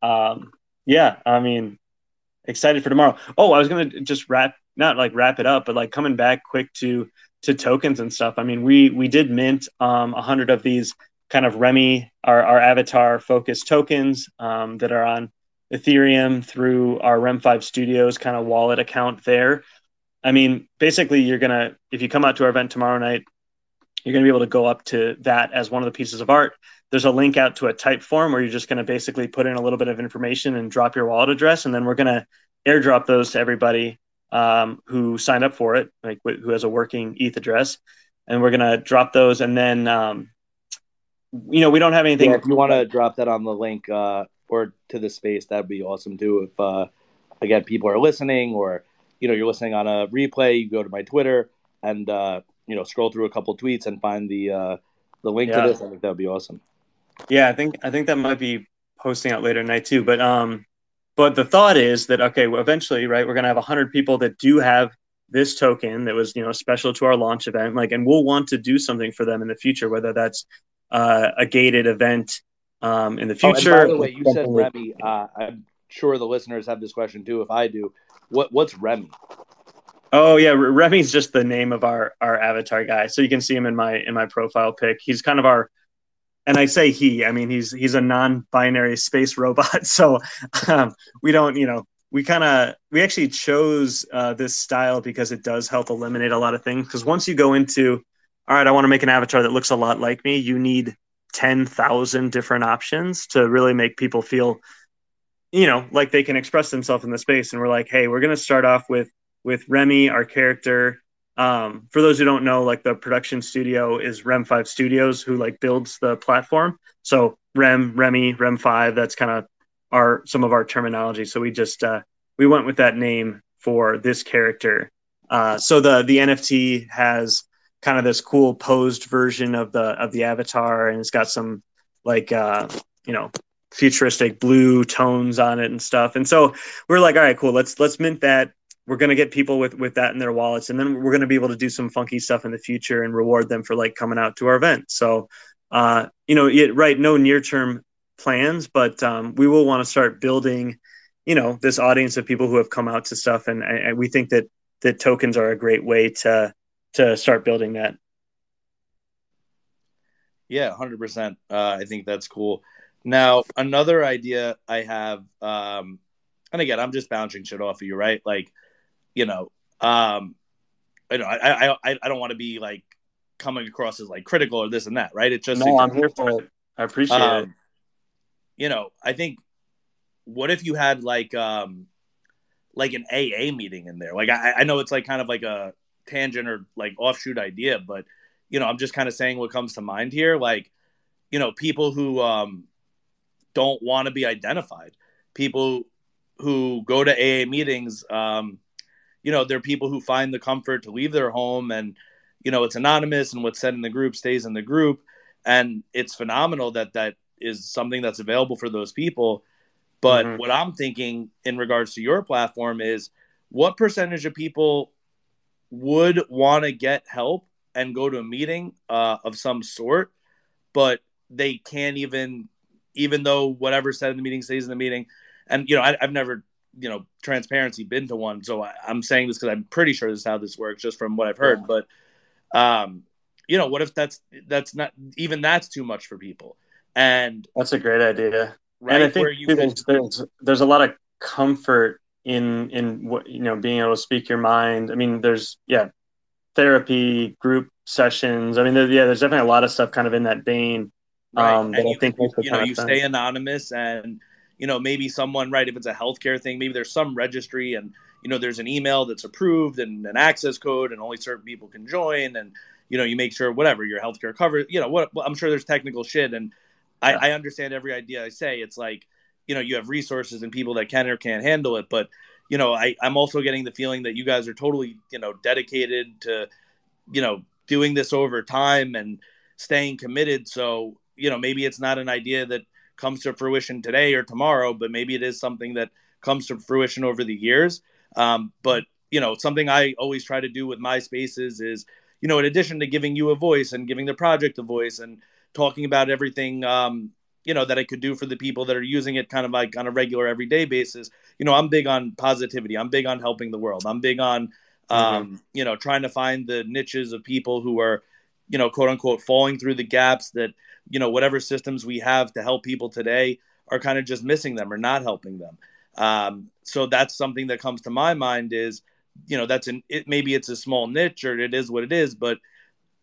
um, yeah, I mean, excited for tomorrow. Oh, I was gonna just wrap, not like wrap it up, but like coming back quick to to tokens and stuff. I mean, we we did mint um, a hundred of these kind of Remy, our our avatar focused tokens um, that are on Ethereum through our Rem5 Studios kind of wallet account there. I mean, basically, you're gonna if you come out to our event tomorrow night, you're gonna be able to go up to that as one of the pieces of art there's a link out to a Typeform where you're just going to basically put in a little bit of information and drop your wallet address, and then we're going to airdrop those to everybody um, who signed up for it, like who has a working ETH address, and we're going to drop those, and then um, you know we don't have anything. Yeah, if you want to drop that on the link uh, or to the space, that'd be awesome too. If uh, again people are listening, or you know you're listening on a replay, you go to my Twitter and uh, you know scroll through a couple tweets and find the uh, the link yeah. to this. I think that would be awesome. Yeah, I think I think that might be posting out later tonight too. But um, but the thought is that okay, well, eventually, right, we're gonna have hundred people that do have this token that was you know special to our launch event, like, and we'll want to do something for them in the future, whether that's uh, a gated event um, in the future. Oh, by the way, you said Remy. Uh, I'm sure the listeners have this question too. If I do, what what's Remy? Oh yeah, Remy's just the name of our our avatar guy. So you can see him in my in my profile pic. He's kind of our and I say he, I mean he's he's a non-binary space robot. So um, we don't, you know, we kind of we actually chose uh, this style because it does help eliminate a lot of things. Because once you go into, all right, I want to make an avatar that looks a lot like me, you need ten thousand different options to really make people feel, you know, like they can express themselves in the space. And we're like, hey, we're gonna start off with with Remy, our character, um, for those who don't know, like the production studio is Rem Five Studios, who like builds the platform. So Rem, Remy, Rem Five. That's kind of our some of our terminology. So we just uh, we went with that name for this character. Uh, so the the NFT has kind of this cool posed version of the of the avatar, and it's got some like uh, you know futuristic blue tones on it and stuff. And so we're like, all right, cool. Let's let's mint that we're going to get people with with that in their wallets and then we're going to be able to do some funky stuff in the future and reward them for like coming out to our event. So uh you know it, right no near term plans but um, we will want to start building you know this audience of people who have come out to stuff and, and we think that that tokens are a great way to to start building that. Yeah 100% uh, i think that's cool. Now another idea i have um and again i'm just bouncing shit off of you right? Like you know, um, I know I I I don't want to be like coming across as like critical or this and that, right? It's just no, I'm here for it. I appreciate um, it. You know, I think what if you had like um like an AA meeting in there? Like I, I know it's like kind of like a tangent or like offshoot idea, but you know, I'm just kind of saying what comes to mind here. Like, you know, people who um don't want to be identified, people who go to AA meetings um you know, there are people who find the comfort to leave their home and, you know, it's anonymous and what's said in the group stays in the group. And it's phenomenal that that is something that's available for those people. But mm-hmm. what I'm thinking in regards to your platform is what percentage of people would want to get help and go to a meeting uh, of some sort, but they can't even, even though whatever said in the meeting stays in the meeting. And, you know, I, I've never you know transparency been to one so I, am saying this because i'm pretty sure this is how this works just from what i've heard yeah. but um you know what if that's that's not even that's too much for people and that's a great idea right and i think there's, there's, there's a lot of comfort in in what you know being able to speak your mind. I mean, there's yeah, therapy, group sessions. I mean, there, yeah, there's definitely a lot of stuff kind of in that vein. Right. Um, and you, I think you know, you stay anonymous and you know, maybe someone, right, if it's a healthcare thing, maybe there's some registry and, you know, there's an email that's approved and an access code and only certain people can join. And, you know, you make sure whatever your healthcare covers, you know, what I'm sure there's technical shit. And I, I understand every idea I say. It's like, you know, you have resources and people that can or can't handle it. But, you know, I, I'm also getting the feeling that you guys are totally, you know, dedicated to, you know, doing this over time and staying committed. So, you know, maybe it's not an idea that, comes to fruition today or tomorrow, but maybe it is something that comes to fruition over the years. Um, but you know, something I always try to do with my spaces is, you know, in addition to giving you a voice and giving the project a voice and talking about everything, um, you know, that I could do for the people that are using it kind of like on a regular everyday basis. You know, I'm big on positivity. I'm big on helping the world. I'm big on, um, mm-hmm. you know, trying to find the niches of people who are, you know, quote unquote, falling through the gaps that you know whatever systems we have to help people today are kind of just missing them or not helping them. Um, so that's something that comes to my mind is you know that's an it maybe it's a small niche or it is what it is but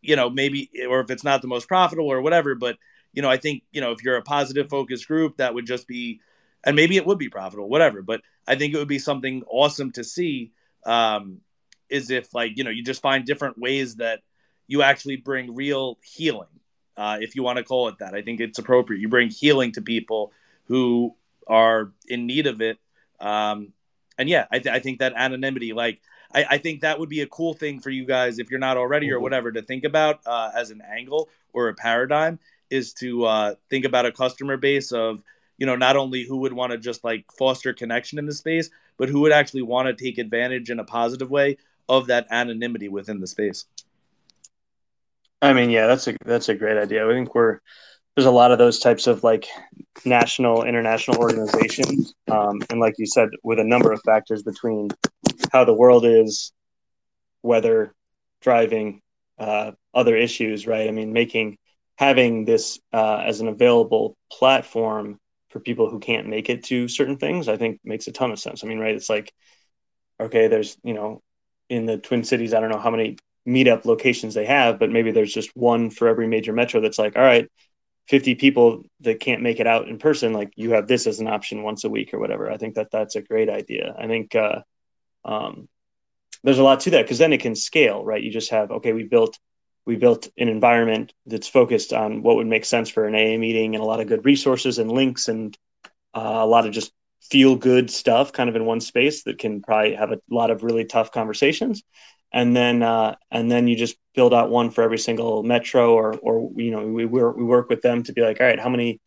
you know maybe or if it's not the most profitable or whatever but you know i think you know if you're a positive focus group that would just be and maybe it would be profitable whatever but i think it would be something awesome to see um is if like you know you just find different ways that you actually bring real healing uh, if you want to call it that. I think it's appropriate. You bring healing to people who are in need of it. Um, and yeah, I, th- I, think that anonymity, like, I, I, think that would be a cool thing for you guys, if you're not already or mm-hmm. whatever, to think about uh, as an angle or a paradigm is to uh, think about a customer base of, you know, not only who would want to just like foster connection in the space, but who would actually want to take advantage in a positive way of that anonymity within the space. I mean, yeah, that's a that's a great idea. I think we're there's a lot of those types of like national, international organizations, um, and like you said, with a number of factors between how the world is, weather, driving, uh, other issues, right? I mean, making having this uh, as an available platform for people who can't make it to certain things, I think makes a ton of sense. I mean, right? It's like, okay, there's you know, in the Twin Cities, I don't know how many meetup locations they have, but maybe there's just one for every major metro that's like, all right, 50 people that can't make it out in person, like you have this as an option once a week or whatever. I think that that's a great idea. I think uh, um, there's a lot to that because then it can scale, right? You just have, okay, we built we built an environment that's focused on what would make sense for an AA meeting and a lot of good resources and links and uh, a lot of just feel good stuff kind of in one space that can probably have a lot of really tough conversations and then uh, and then you just build out one for every single metro or or you know we we work with them to be like all right how many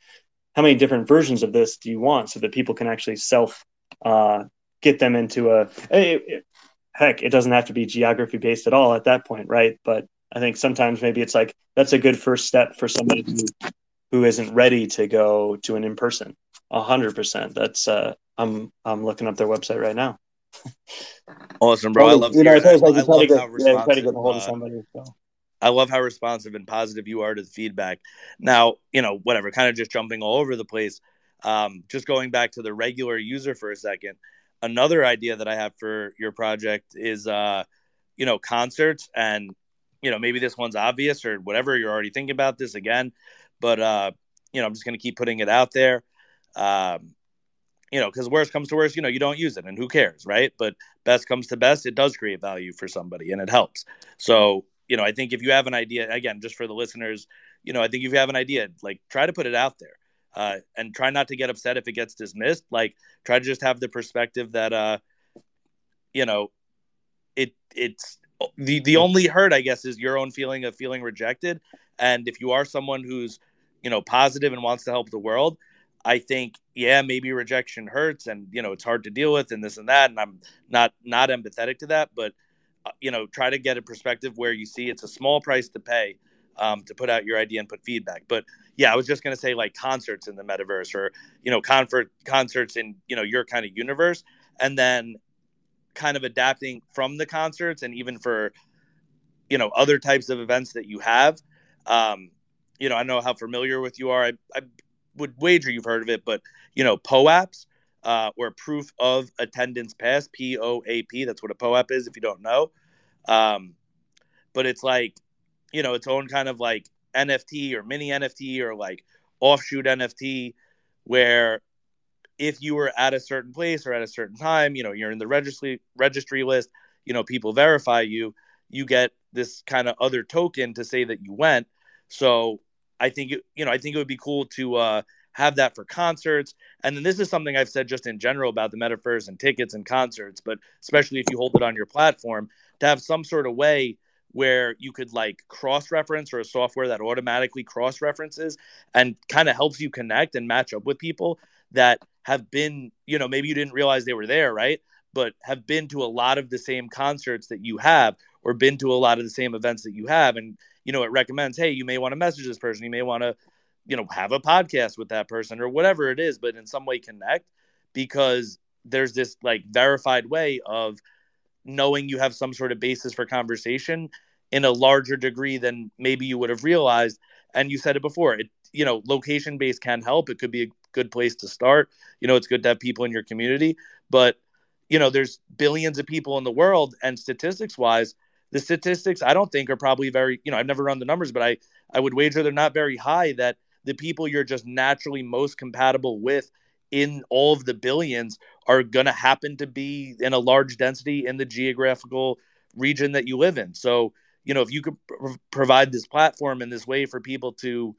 how many different versions of this do you want so that people can actually self uh, get them into a it, heck it doesn't have to be geography based at all at that point right? But i think sometimes maybe it's like that's a good first step for somebody who who isn't ready to go to an in-person. A hundred percent. That's uh i'm i'm looking up their website right now Awesome, bro. I love you know, I love how responsive. I love how responsive and positive you are to the feedback. Now, you know, whatever, kind of just jumping all over the place. Um, just going back to the regular user for a second. Another idea that I have for your project is, uh, you know, concerts, and you know, maybe this one's obvious or whatever. You're already thinking about this again, but uh, you know, I'm just going to keep putting it out there. Um, you know, because worst comes to worst, you know, you don't use it and who cares, right? But best comes to best, it does create value for somebody and it helps. So, you know, I think if you have an idea, again, just for the listeners, you know, I think if you have an idea, like try to put it out there uh, and try not to get upset if it gets dismissed. Like try to just have the perspective that, uh, you know, it it's the the only hurt, I guess, is your own feeling of feeling rejected. And if you are someone who's, you know, positive and wants to help the world, I think, yeah, maybe rejection hurts and, you know, it's hard to deal with and this and that. And I'm not, not empathetic to that, but, uh, you know, try to get a perspective where you see it's a small price to pay um, to put out your idea and put feedback. But yeah, I was just going to say like concerts in the metaverse or, you know, concert concerts in, you know, your kind of universe. And then kind of adapting from the concerts and even for, you know, other types of events that you have. Um, you know, I know how familiar with you are. I, I would wager you've heard of it, but you know, POAPs, uh, or proof of attendance pass, P O A P. That's what a POAP is if you don't know. Um, but it's like, you know, its own kind of like NFT or mini NFT or like offshoot NFT where if you were at a certain place or at a certain time, you know, you're in the registry registry list, you know, people verify you, you get this kind of other token to say that you went. So I think you know, I think it would be cool to uh have that for concerts. And then this is something I've said just in general about the metaverse and tickets and concerts, but especially if you hold it on your platform, to have some sort of way where you could like cross reference or a software that automatically cross references and kind of helps you connect and match up with people that have been, you know, maybe you didn't realize they were there, right? But have been to a lot of the same concerts that you have or been to a lot of the same events that you have. And, you know, it recommends, hey, you may want to message this person. You may want to you know have a podcast with that person or whatever it is but in some way connect because there's this like verified way of knowing you have some sort of basis for conversation in a larger degree than maybe you would have realized. And you said it before it you know location based can help. It could be a good place to start. You know it's good to have people in your community but you know there's billions of people in the world and statistics wise the statistics i don't think are probably very you know i've never run the numbers but i i would wager they're not very high that the people you're just naturally most compatible with in all of the billions are going to happen to be in a large density in the geographical region that you live in. So, you know, if you could pr- provide this platform in this way for people to,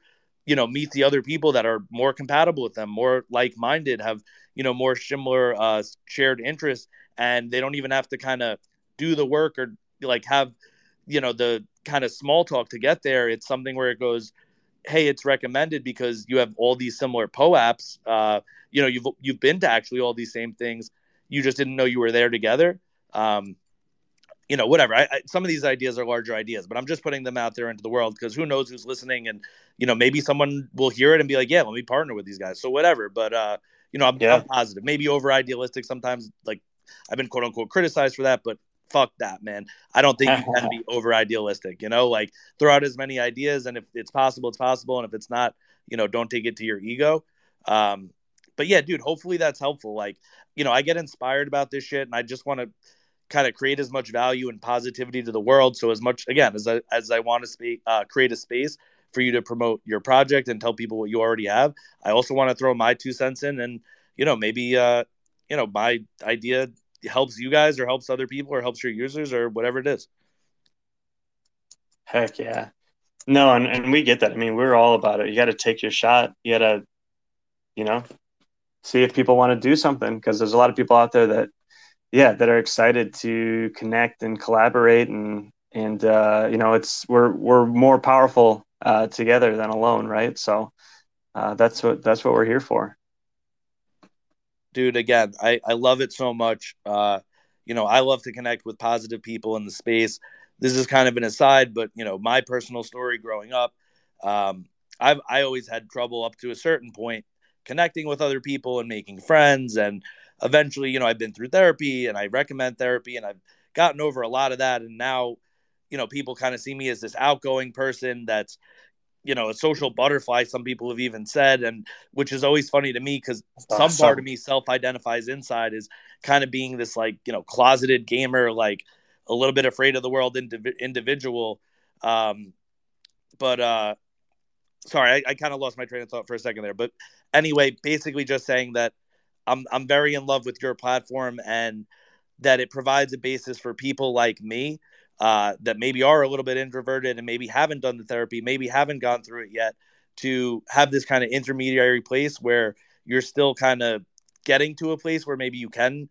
you know, meet the other people that are more compatible with them, more like minded, have, you know, more similar uh, shared interests, and they don't even have to kind of do the work or like have, you know, the kind of small talk to get there. It's something where it goes, hey, it's recommended because you have all these similar POAPs. Uh, you know, you've you've been to actually all these same things. You just didn't know you were there together. Um, you know, whatever. I, I, some of these ideas are larger ideas, but I'm just putting them out there into the world because who knows who's listening, and you know, maybe someone will hear it and be like, yeah, let me partner with these guys. So whatever. But uh, you know, I'm, yeah. I'm positive. Maybe over idealistic sometimes. Like I've been quote unquote criticized for that, but fuck that, man. I don't think you can be over idealistic, you know, like throw out as many ideas and if it's possible, it's possible. And if it's not, you know, don't take it to your ego. Um, but yeah, dude, hopefully that's helpful. Like, you know, I get inspired about this shit and I just want to kind of create as much value and positivity to the world. So as much, again, as I, as I want to speak, uh, create a space for you to promote your project and tell people what you already have. I also want to throw my two cents in and, you know, maybe, uh, you know, my idea helps you guys or helps other people or helps your users or whatever it is. Heck yeah. No, and, and we get that. I mean, we're all about it. You got to take your shot. You got to, you know, see if people want to do something because there's a lot of people out there that, yeah, that are excited to connect and collaborate and and uh, you know, it's we're we're more powerful uh, together than alone, right? So uh, that's what that's what we're here for dude, again, I, I love it so much. Uh, you know, I love to connect with positive people in the space. This is kind of an aside, but you know, my personal story growing up, um, I've I always had trouble up to a certain point connecting with other people and making friends. And eventually, you know, I've been through therapy and I recommend therapy and I've gotten over a lot of that. And now, you know, people kind of see me as this outgoing person that's, you know a social butterfly some people have even said and which is always funny to me because some part of me self-identifies inside is kind of being this like you know closeted gamer like a little bit afraid of the world indiv- individual um but uh sorry i, I kind of lost my train of thought for a second there but anyway basically just saying that i'm i'm very in love with your platform and that it provides a basis for people like me uh, that maybe are a little bit introverted and maybe haven't done the therapy, maybe haven't gone through it yet, to have this kind of intermediary place where you're still kind of getting to a place where maybe you can,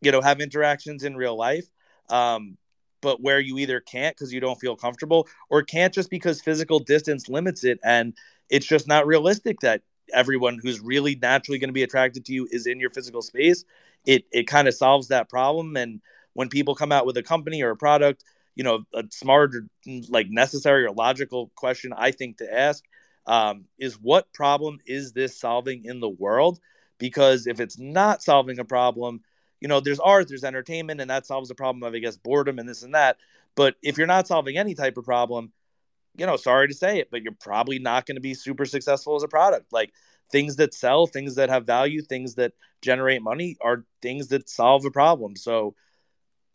you know, have interactions in real life. Um, but where you either can't because you don't feel comfortable or can't just because physical distance limits it and it's just not realistic that everyone who's really naturally going to be attracted to you is in your physical space it it kind of solves that problem and when people come out with a company or a product you know a smart or like necessary or logical question i think to ask um, is what problem is this solving in the world because if it's not solving a problem you know there's art there's entertainment and that solves the problem of i guess boredom and this and that but if you're not solving any type of problem you know, sorry to say it, but you're probably not going to be super successful as a product. Like things that sell, things that have value, things that generate money are things that solve a problem. So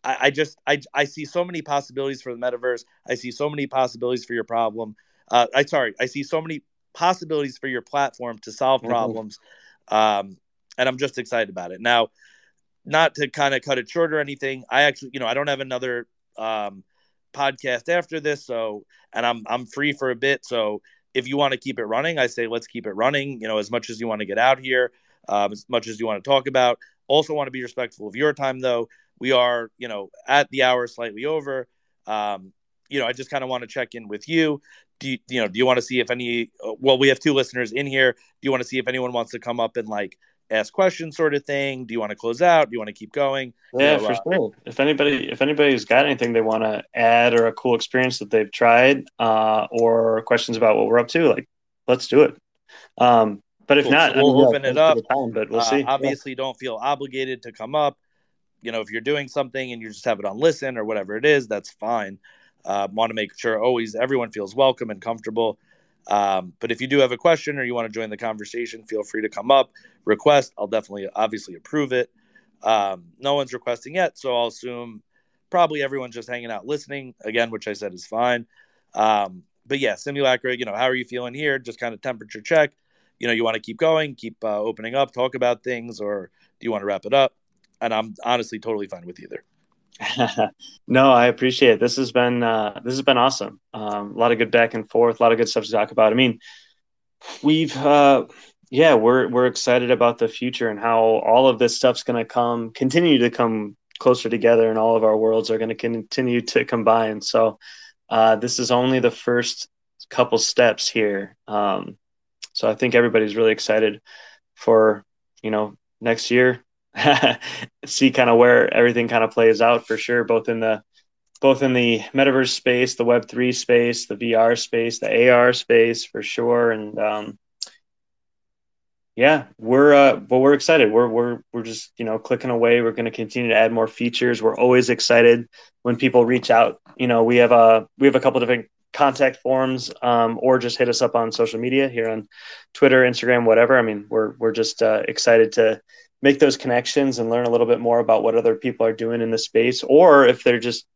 I, I just I I see so many possibilities for the metaverse. I see so many possibilities for your problem. Uh, I sorry, I see so many possibilities for your platform to solve mm-hmm. problems. Um, and I'm just excited about it. Now, not to kind of cut it short or anything, I actually, you know, I don't have another um, podcast after this, so and I'm I'm free for a bit. So if you want to keep it running, I say let's keep it running. You know, as much as you want to get out here, um, as much as you want to talk about. Also, want to be respectful of your time, though. We are, you know, at the hour, slightly over. Um, you know, I just kind of want to check in with you. Do you, you know? Do you want to see if any? Well, we have two listeners in here. Do you want to see if anyone wants to come up and like ask questions, sort of thing? Do you want to close out? Do you want to keep going? Yeah, you know, for uh, sure. If anybody, if anybody's got anything they want to add or a cool experience that they've tried, uh, or questions about what we're up to, like, let's do it. Um, but if cool. not, so we'll I mean, open yeah, it up. Time, but we'll uh, see. Obviously, yeah. don't feel obligated to come up. You know, if you're doing something and you just have it on listen or whatever it is, that's fine. Uh, want to make sure always everyone feels welcome and comfortable. Um, but if you do have a question or you want to join the conversation, feel free to come up, request. I'll definitely, obviously, approve it. Um, no one's requesting yet, so I'll assume probably everyone's just hanging out listening again, which I said is fine. Um, but yeah, simulacra. You know, how are you feeling here? Just kind of temperature check. You know, you want to keep going, keep uh, opening up, talk about things, or do you want to wrap it up? And I'm honestly totally fine with either. no, I appreciate it. This has been uh, this has been awesome. Um, a lot of good back and forth, a lot of good stuff to talk about. I mean, we've uh, yeah, we're we're excited about the future and how all of this stuff's going to come, continue to come closer together, and all of our worlds are going to continue to combine. So, uh, this is only the first couple steps here. Um, so I think everybody's really excited for you know next year see kind of where everything kind of plays out for sure, both in the both in the metaverse space, the Web three space, the VR space, the AR space for sure, and um, yeah, we're uh, but we're excited. We're we're we're just you know clicking away. We're going to continue to add more features. We're always excited when people reach out. You know, we have a we have a couple different contact forms um, or just hit us up on social media here on Twitter, Instagram, whatever. I mean, we're we're just uh, excited to make those connections and learn a little bit more about what other people are doing in the space. Or if they're just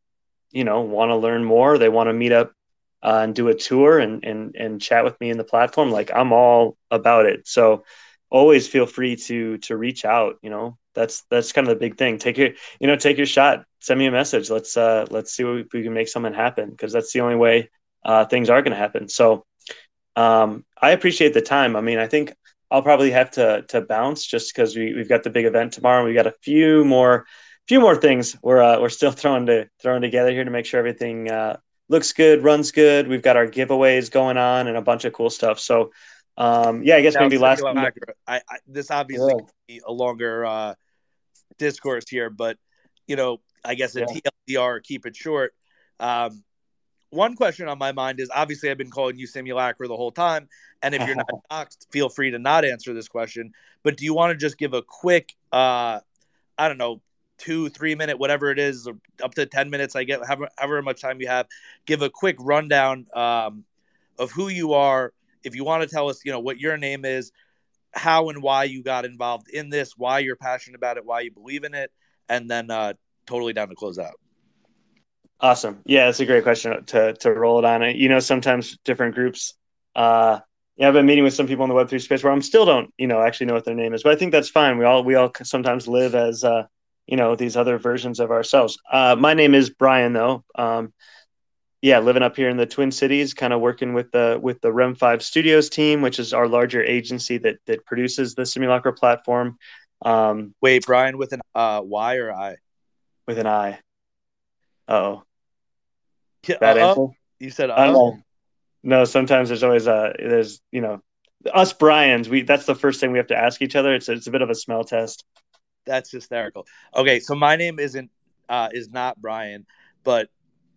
you know want to learn more they want to meet up uh, and do a tour and, and and chat with me in the platform like i'm all about it. So always feel free to to reach out you know? That's that's kind of the big thing. Take your you know take your shot. Send me a message. Let's uh let's see if we can make something happen because that's the only way uh things are going to happen. So um i appreciate the time. I mean i think I'll probably have to to bounce just because we we've got the big event tomorrow. And we've got a few more few more things we're uh, we're still throwing to throwing together here to make sure everything uh, looks good, runs good. We've got our giveaways going on and a bunch of cool stuff. So um, yeah, I guess now, maybe last. I, I, this obviously yeah. a longer uh, discourse here, but you know, I guess a yeah. TLDR, keep it short. Um, one question on my mind is obviously I've been calling you simulacra the whole time, and if you're not doxed, feel free to not answer this question. But do you want to just give a quick, uh, I don't know, two, three minute, whatever it is, up to ten minutes, I get however, however much time you have, give a quick rundown um, of who you are. If you want to tell us, you know, what your name is, how and why you got involved in this, why you're passionate about it, why you believe in it, and then uh, totally down to close out. Awesome. Yeah, that's a great question to to roll it on. You know, sometimes different groups. Uh, yeah, I've been meeting with some people in the Web three space where I'm still don't you know actually know what their name is, but I think that's fine. We all we all sometimes live as uh, you know these other versions of ourselves. Uh, my name is Brian though. Um, yeah, living up here in the Twin Cities, kind of working with the with the REM5 Studios team, which is our larger agency that that produces the Simulacra platform. Um, Wait, Brian, with an uh, Y or I? With an I. Oh, yeah, Bad uh, answer. You said uh, no. Sometimes there's always a there's you know us Brian's. We that's the first thing we have to ask each other. It's it's a bit of a smell test. That's hysterical. Okay, so my name isn't uh, is not Brian, but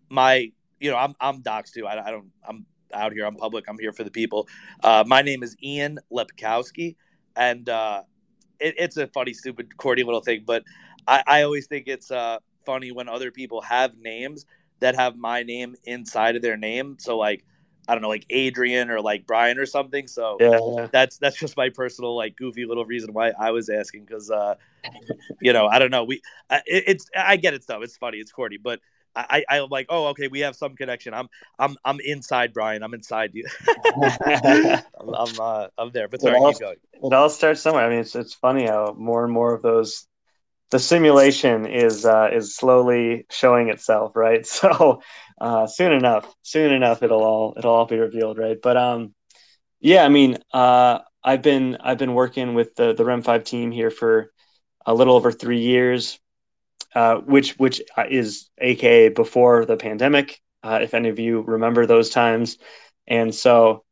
my you know I'm I'm doxed too. I, I don't I'm out here. I'm public. I'm here for the people. Uh, my name is Ian Lepkowski, and uh, it, it's a funny, stupid, corny little thing. But I, I always think it's uh, funny when other people have names that have my name inside of their name. So like I don't know, like Adrian or like Brian or something. So yeah, that's that's just my personal like goofy little reason why I was asking because uh, you know I don't know. We it, it's I get it though. It's funny. It's corny. But I I'm like oh okay. We have some connection. I'm I'm I'm inside Brian. I'm inside you. I'm I'm, uh, I'm there. But sorry it all, keep going. It all starts somewhere. I mean it's it's funny how more and more of those the simulation is uh, is slowly showing itself, right? So uh, soon enough, soon enough, it'll all it'll all be revealed, right? But um, yeah, I mean, uh, I've been I've been working with the the REM5 team here for a little over three years, uh, which which is AKA before the pandemic. Uh, if any of you remember those times, and so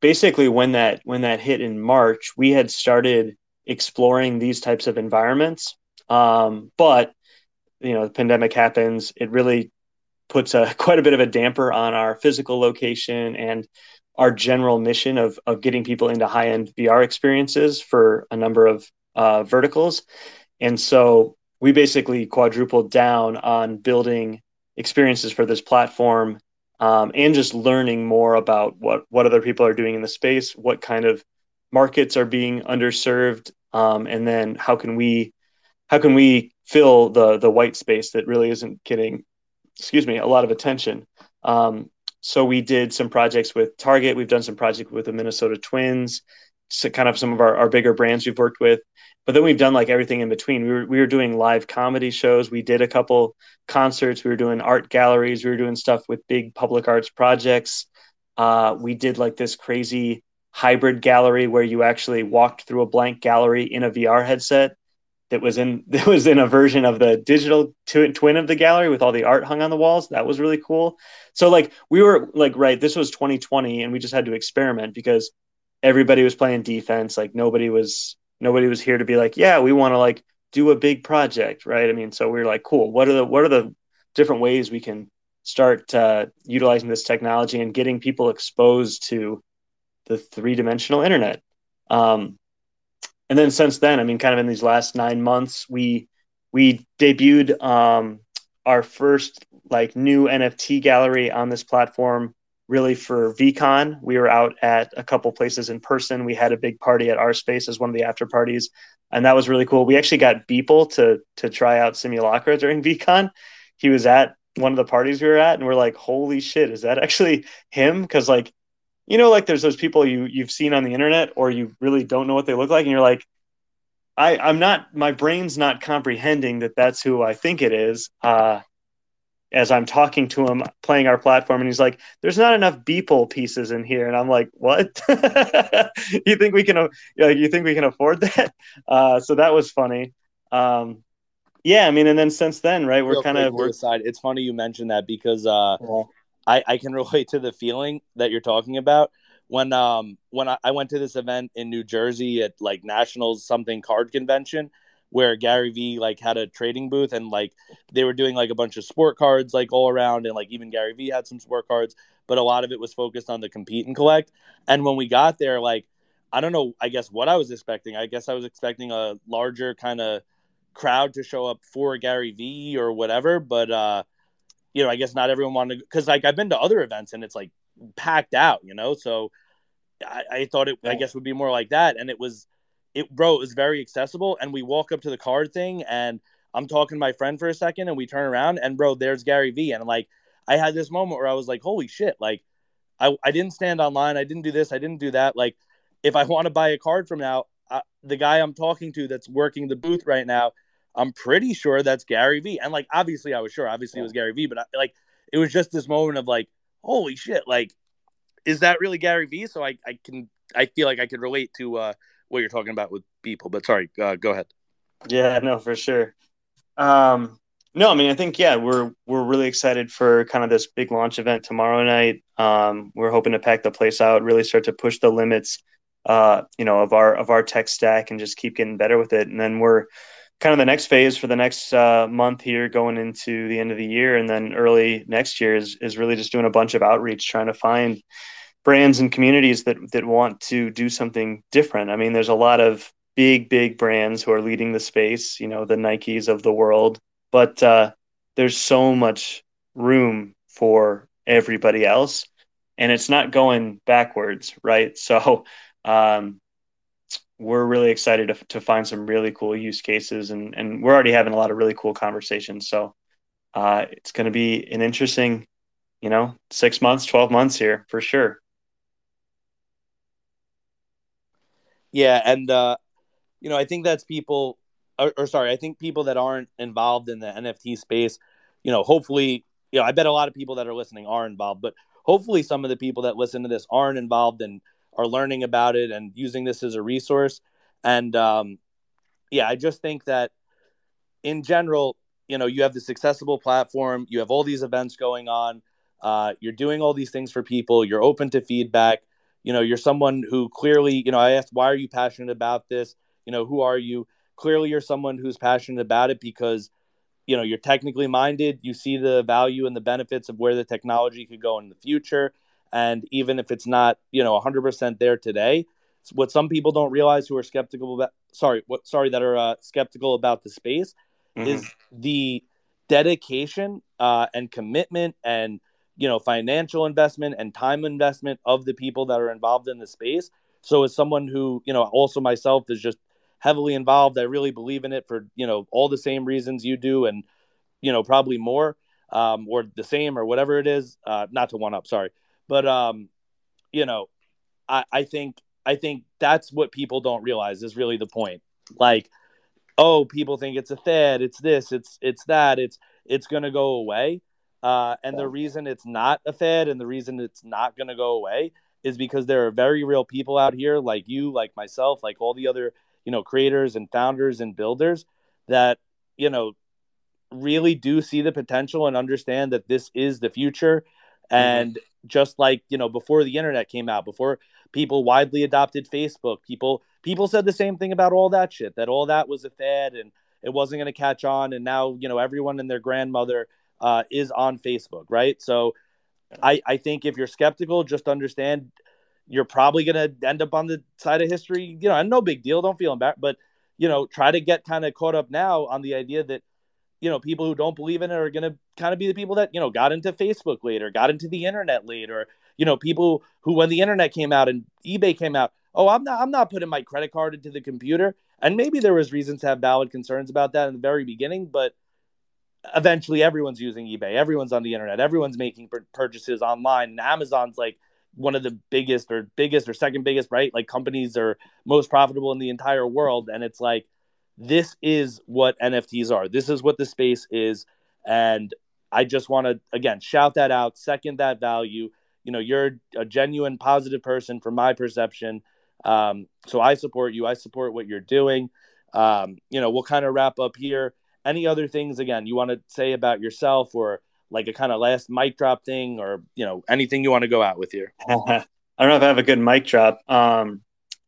basically when that when that hit in March, we had started exploring these types of environments um, but you know, the pandemic happens. It really puts a quite a bit of a damper on our physical location and our general mission of of getting people into high end VR experiences for a number of uh, verticals. And so we basically quadrupled down on building experiences for this platform um, and just learning more about what what other people are doing in the space, what kind of markets are being underserved, um, and then how can we how can we fill the the white space that really isn't getting excuse me a lot of attention? Um, so we did some projects with target. We've done some projects with the minnesota twins so kind of some of our, our bigger brands we've worked with. But then we've done like everything in between. We were, we were doing live comedy shows. We did a couple concerts. We were doing art galleries. We were doing stuff with big public arts projects. Uh, we did like this crazy hybrid gallery where you actually walked through a blank gallery in a vr headset that was in that was in a version of the digital twin of the gallery with all the art hung on the walls. That was really cool. So like we were like right, this was 2020, and we just had to experiment because everybody was playing defense. Like nobody was nobody was here to be like, yeah, we want to like do a big project, right? I mean, so we were like, cool. What are the what are the different ways we can start uh, utilizing this technology and getting people exposed to the three dimensional internet? Um, and then since then, I mean, kind of in these last nine months, we we debuted um, our first like new NFT gallery on this platform. Really for VeeCon, we were out at a couple places in person. We had a big party at our space as one of the after parties, and that was really cool. We actually got Beeple to to try out Simulacra during VeeCon. He was at one of the parties we were at, and we're like, "Holy shit, is that actually him?" Because like you know, like there's those people you you've seen on the internet or you really don't know what they look like, and you're like, I I'm not my brain's not comprehending that that's who I think it is. Uh, as I'm talking to him, playing our platform, and he's like, "There's not enough Beeple pieces in here," and I'm like, "What? you think we can? Uh, you think we can afford that?" Uh, so that was funny. Um, yeah, I mean, and then since then, right, we're kind of we're aside. It's funny you mentioned that because uh, yeah. I, I can relate to the feeling that you're talking about. When um when I, I went to this event in New Jersey at like Nationals something card convention where Gary Vee like had a trading booth and like they were doing like a bunch of sport cards like all around and like even Gary Vee had some sport cards, but a lot of it was focused on the compete and collect. And when we got there, like I don't know, I guess what I was expecting. I guess I was expecting a larger kind of crowd to show up for Gary Vee or whatever, but uh you know, I guess not everyone wanted to because like I've been to other events and it's like packed out, you know. So I, I thought it, yeah. I guess, would be more like that, and it was, it bro, it was very accessible. And we walk up to the card thing, and I'm talking to my friend for a second, and we turn around, and bro, there's Gary Vee, and like I had this moment where I was like, holy shit, like I I didn't stand online, I didn't do this, I didn't do that. Like if I want to buy a card from now, I, the guy I'm talking to that's working the booth right now I'm pretty sure that's Gary Vee. And like, obviously, I was sure. Obviously, it was Gary Vee. But I, like, it was just this moment of like, holy shit! Like, is that really Gary Vee? So I, I can, I feel like I could relate to uh, what you're talking about with people. But sorry, uh, go ahead. Yeah, no, for sure. Um, no, I mean, I think yeah, we're we're really excited for kind of this big launch event tomorrow night. Um, we're hoping to pack the place out, really start to push the limits, uh, you know, of our of our tech stack, and just keep getting better with it. And then we're kind of the next phase for the next uh, month here going into the end of the year and then early next year is, is really just doing a bunch of outreach trying to find brands and communities that that want to do something different i mean there's a lot of big big brands who are leading the space you know the nikes of the world but uh, there's so much room for everybody else and it's not going backwards, right? So um, we're really excited to, to find some really cool use cases, and and we're already having a lot of really cool conversations. So uh, it's going to be an interesting, you know, six months, twelve months here for sure. Yeah, and uh, you know, I think that's people, or, or sorry, I think people that aren't involved in the NFT space, you know, hopefully, you know, I bet a lot of people that are listening are involved, but hopefully, some of the people that listen to this aren't involved and are learning about it and using this as a resource. And um, yeah, I just think that in general, you know, you have this accessible platform, you have all these events going on, uh, you're doing all these things for people, you're open to feedback. You know you're someone who clearly you know i asked why are you passionate about this? You know who are you? Clearly you're someone who's passionate about it because you know you're technically minded you see the value and the benefits of where the technology could go in the future and even if it's not you know 100% there today what some people don't realize who are skeptical about sorry what sorry that are uh, skeptical about the space mm-hmm. is the dedication uh, and commitment and you know financial investment and time investment of the people that are involved in the space so as someone who you know also myself is just heavily involved i really believe in it for you know all the same reasons you do and you know probably more um, or the same or whatever it is uh, not to one up sorry but um, you know I, I think i think that's what people don't realize is really the point like oh people think it's a fad it's this it's it's that it's it's going to go away uh, and the reason it's not a fad and the reason it's not going to go away is because there are very real people out here like you, like myself, like all the other, you know, creators and founders and builders that, you know, really do see the potential and understand that this is the future. Mm-hmm. And just like, you know, before the internet came out, before people widely adopted Facebook, people people said the same thing about all that shit, that all that was a fad and it wasn't going to catch on. And now, you know, everyone and their grandmother uh, is on Facebook, right? So I, I think if you're skeptical, just understand you're probably going to end up on the side of history, you know, and no big deal. Don't feel embarrassed, but, you know, try to get kind of caught up now on the idea that, you know, people who don't believe in it are going to kind of be the people that, you know, got into Facebook later, got into the internet later, you know, people who, when the internet came out and eBay came out, oh, I'm not, I'm not putting my credit card into the computer. And maybe there was reasons to have valid concerns about that in the very beginning, but eventually everyone's using eBay, everyone's on the internet, everyone's making purchases online, and Amazon's like one of the biggest or biggest or second biggest, right? Like companies are most profitable in the entire world, and it's like this is what NFTs are. This is what the space is, and I just want to again shout that out, second that value. You know, you're a genuine positive person from my perception. Um, so I support you. I support what you're doing. Um, you know, we'll kind of wrap up here any other things again you want to say about yourself or like a kind of last mic drop thing or you know anything you want to go out with here i don't know if i have a good mic drop um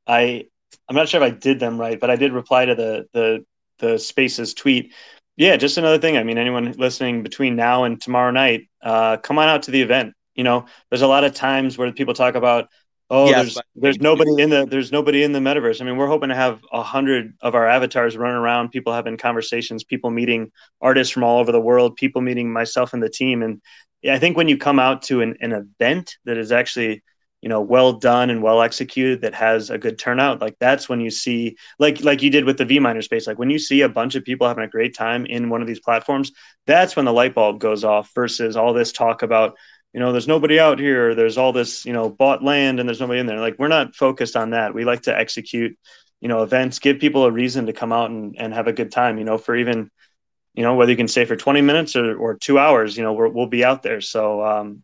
i i'm not sure if i did them right but i did reply to the the the spaces tweet yeah just another thing i mean anyone listening between now and tomorrow night uh come on out to the event you know there's a lot of times where people talk about Oh, yes, there's there's nobody in the there's nobody in the metaverse. I mean, we're hoping to have a hundred of our avatars running around, people having conversations, people meeting artists from all over the world, people meeting myself and the team. And yeah, I think when you come out to an, an event that is actually you know well done and well executed that has a good turnout like that's when you see like like you did with the VeeMinders space like when you see a bunch of people having a great time in one of these platforms that's when the light bulb goes off versus all this talk about you know, there's nobody out here. There's all this, you know, bought land and there's nobody in there. Like we're not focused on that. We like to execute, you know, events, give people a reason to come out and, and have a good time, you know, for even, you know, whether you can stay for 20 minutes or, or two hours, you know, we will be out there. So, um,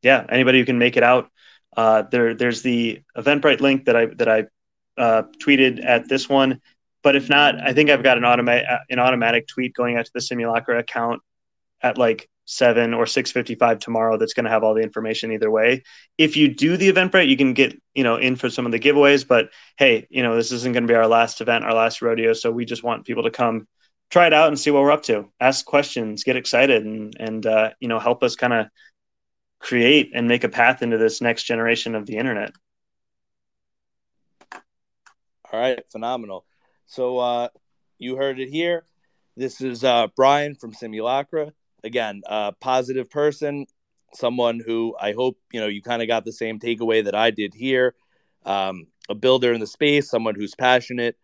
yeah, anybody who can make it out, uh, there, there's the Eventbrite link that I, that I, uh, tweeted at this one, but if not, I think I've got an automatic, an automatic tweet going out to the simulacra account at like seven or six fifty five tomorrow. That's going to have all the information either way. If you do the Eventbrite, you can get you know in for some of the giveaways. But hey, you know this isn't going to be our last event, our last rodeo. So we just want people to come try it out and see what we're up to. Ask questions, get excited, and and uh, you know help us kind of create and make a path into this next generation of the internet. All right, phenomenal. So uh, you heard it here. This is uh, Brian from Simulacra again, a positive person, someone who I hope you know you kind of got the same takeaway that I did here. Um, a builder in the space, someone who's passionate.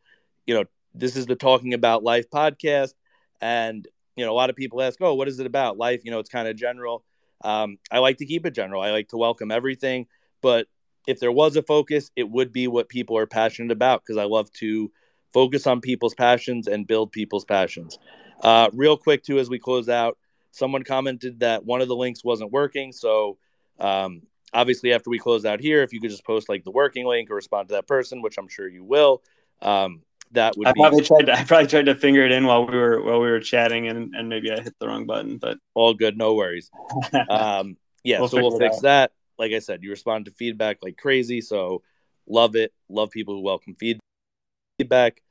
You know, this is the Talking About Life podcast, and you know, a lot of people ask, "Oh, what is it about life?" You know, it's kind of general. Um, I like to keep it general. I like to welcome everything, but if there was a focus, it would be what people are passionate about because I love to focus on people's passions and build people's passions. Uh, real quick, too, as we close out, someone commented that one of the links wasn't working. So, um, obviously, after we close out here, if you could just post like the working link or respond to that person, which I'm sure you will, um, that would I be probably tried to, I probably tried to finger it in while we were while we were chatting and, and maybe I hit the wrong button, but all good, no worries. um, yeah, We'll so we'll fix out. that. Like I said, you respond to feedback like crazy, so love it. Love people who welcome feed- feedback.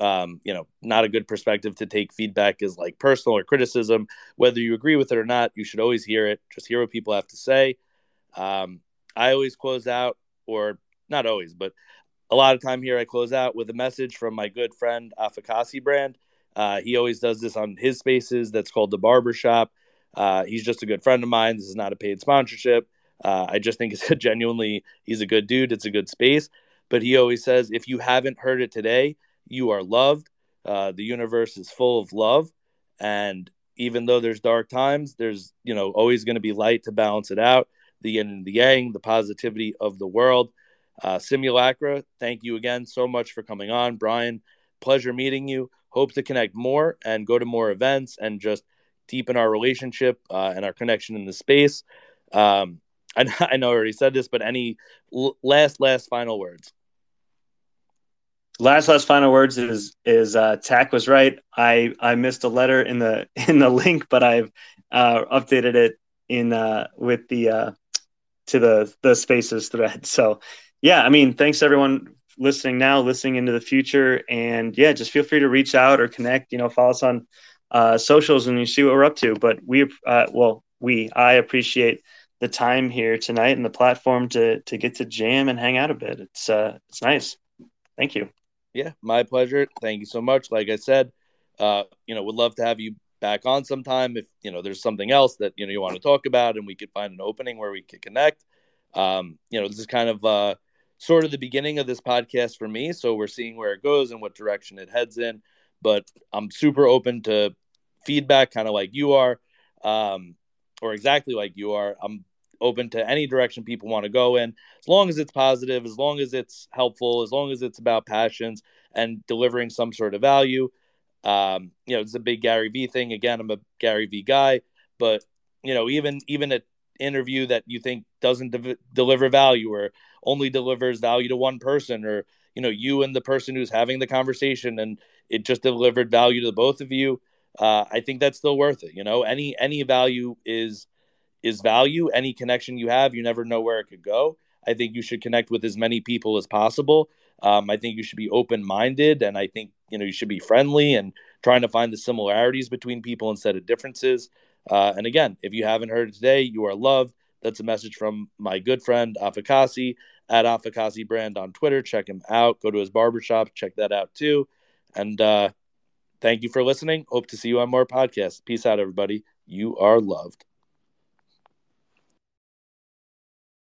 Um, you know, not a good perspective to take feedback is like personal or criticism. Whether you agree with it or not, you should always hear it. Just hear what people have to say. Um, I always close out, or not always, but a lot of time here I close out with a message from my good friend Afakasi brand. Uh, he always does this on his spaces. That's called the Barbershop. Uh, he's just a good friend of mine. This is not a paid sponsorship. Uh, I just think it's a genuinely he's a good dude. It's a good space. But he always says, if you haven't heard it today, you are loved. Uh, the universe is full of love, and even though there's dark times, there's you know always going to be light to balance it out. The yin and the yang, the positivity of the world. Uh, Simulacra, thank you again so much for coming on, Brian. Pleasure meeting you. Hope to connect more and go to more events and just deepen our relationship uh, and our connection in the space. Um, I, I know I already said this, but any l- last, last final words? last last final words is is uh tack was right i i missed a letter in the in the link but i've uh updated it in uh with the uh to the the spaces thread so yeah i mean thanks everyone listening now listening into the future and yeah just feel free to reach out or connect you know follow us on uh socials and you see what we're up to but we uh well we i appreciate the time here tonight and the platform to to get to jam and hang out a bit it's uh it's nice thank you Yeah, my pleasure. Thank you so much. Like I said, uh, you know, would love to have you back on sometime if you know there's something else that you know you want to talk about and we could find an opening where we could connect. Um, you know, this is kind of uh, sort of the beginning of this podcast for me, so we're seeing where it goes and what direction it heads in. But I'm super open to feedback, kind of like you are, um, or exactly like you are. I'm open to any direction people want to go in as long as it's positive as long as it's helpful as long as it's about passions and delivering some sort of value um, you know it's a big gary vee thing again i'm a gary vee guy but you know even even an interview that you think doesn't de- deliver value or only delivers value to one person or you know you and the person who's having the conversation and it just delivered value to the both of you uh, i think that's still worth it you know any any value is is value. Any connection you have, you never know where it could go. I think you should connect with as many people as possible. Um, I think you should be open minded, and I think you know you should be friendly and trying to find the similarities between people instead of differences. Uh, and again, if you haven't heard it today, you are loved. That's a message from my good friend Afakasi at Afakasi Brand on Twitter. Check him out. Go to his barbershop. Check that out too. And uh, thank you for listening. Hope to see you on more podcasts. Peace out, everybody. You are loved.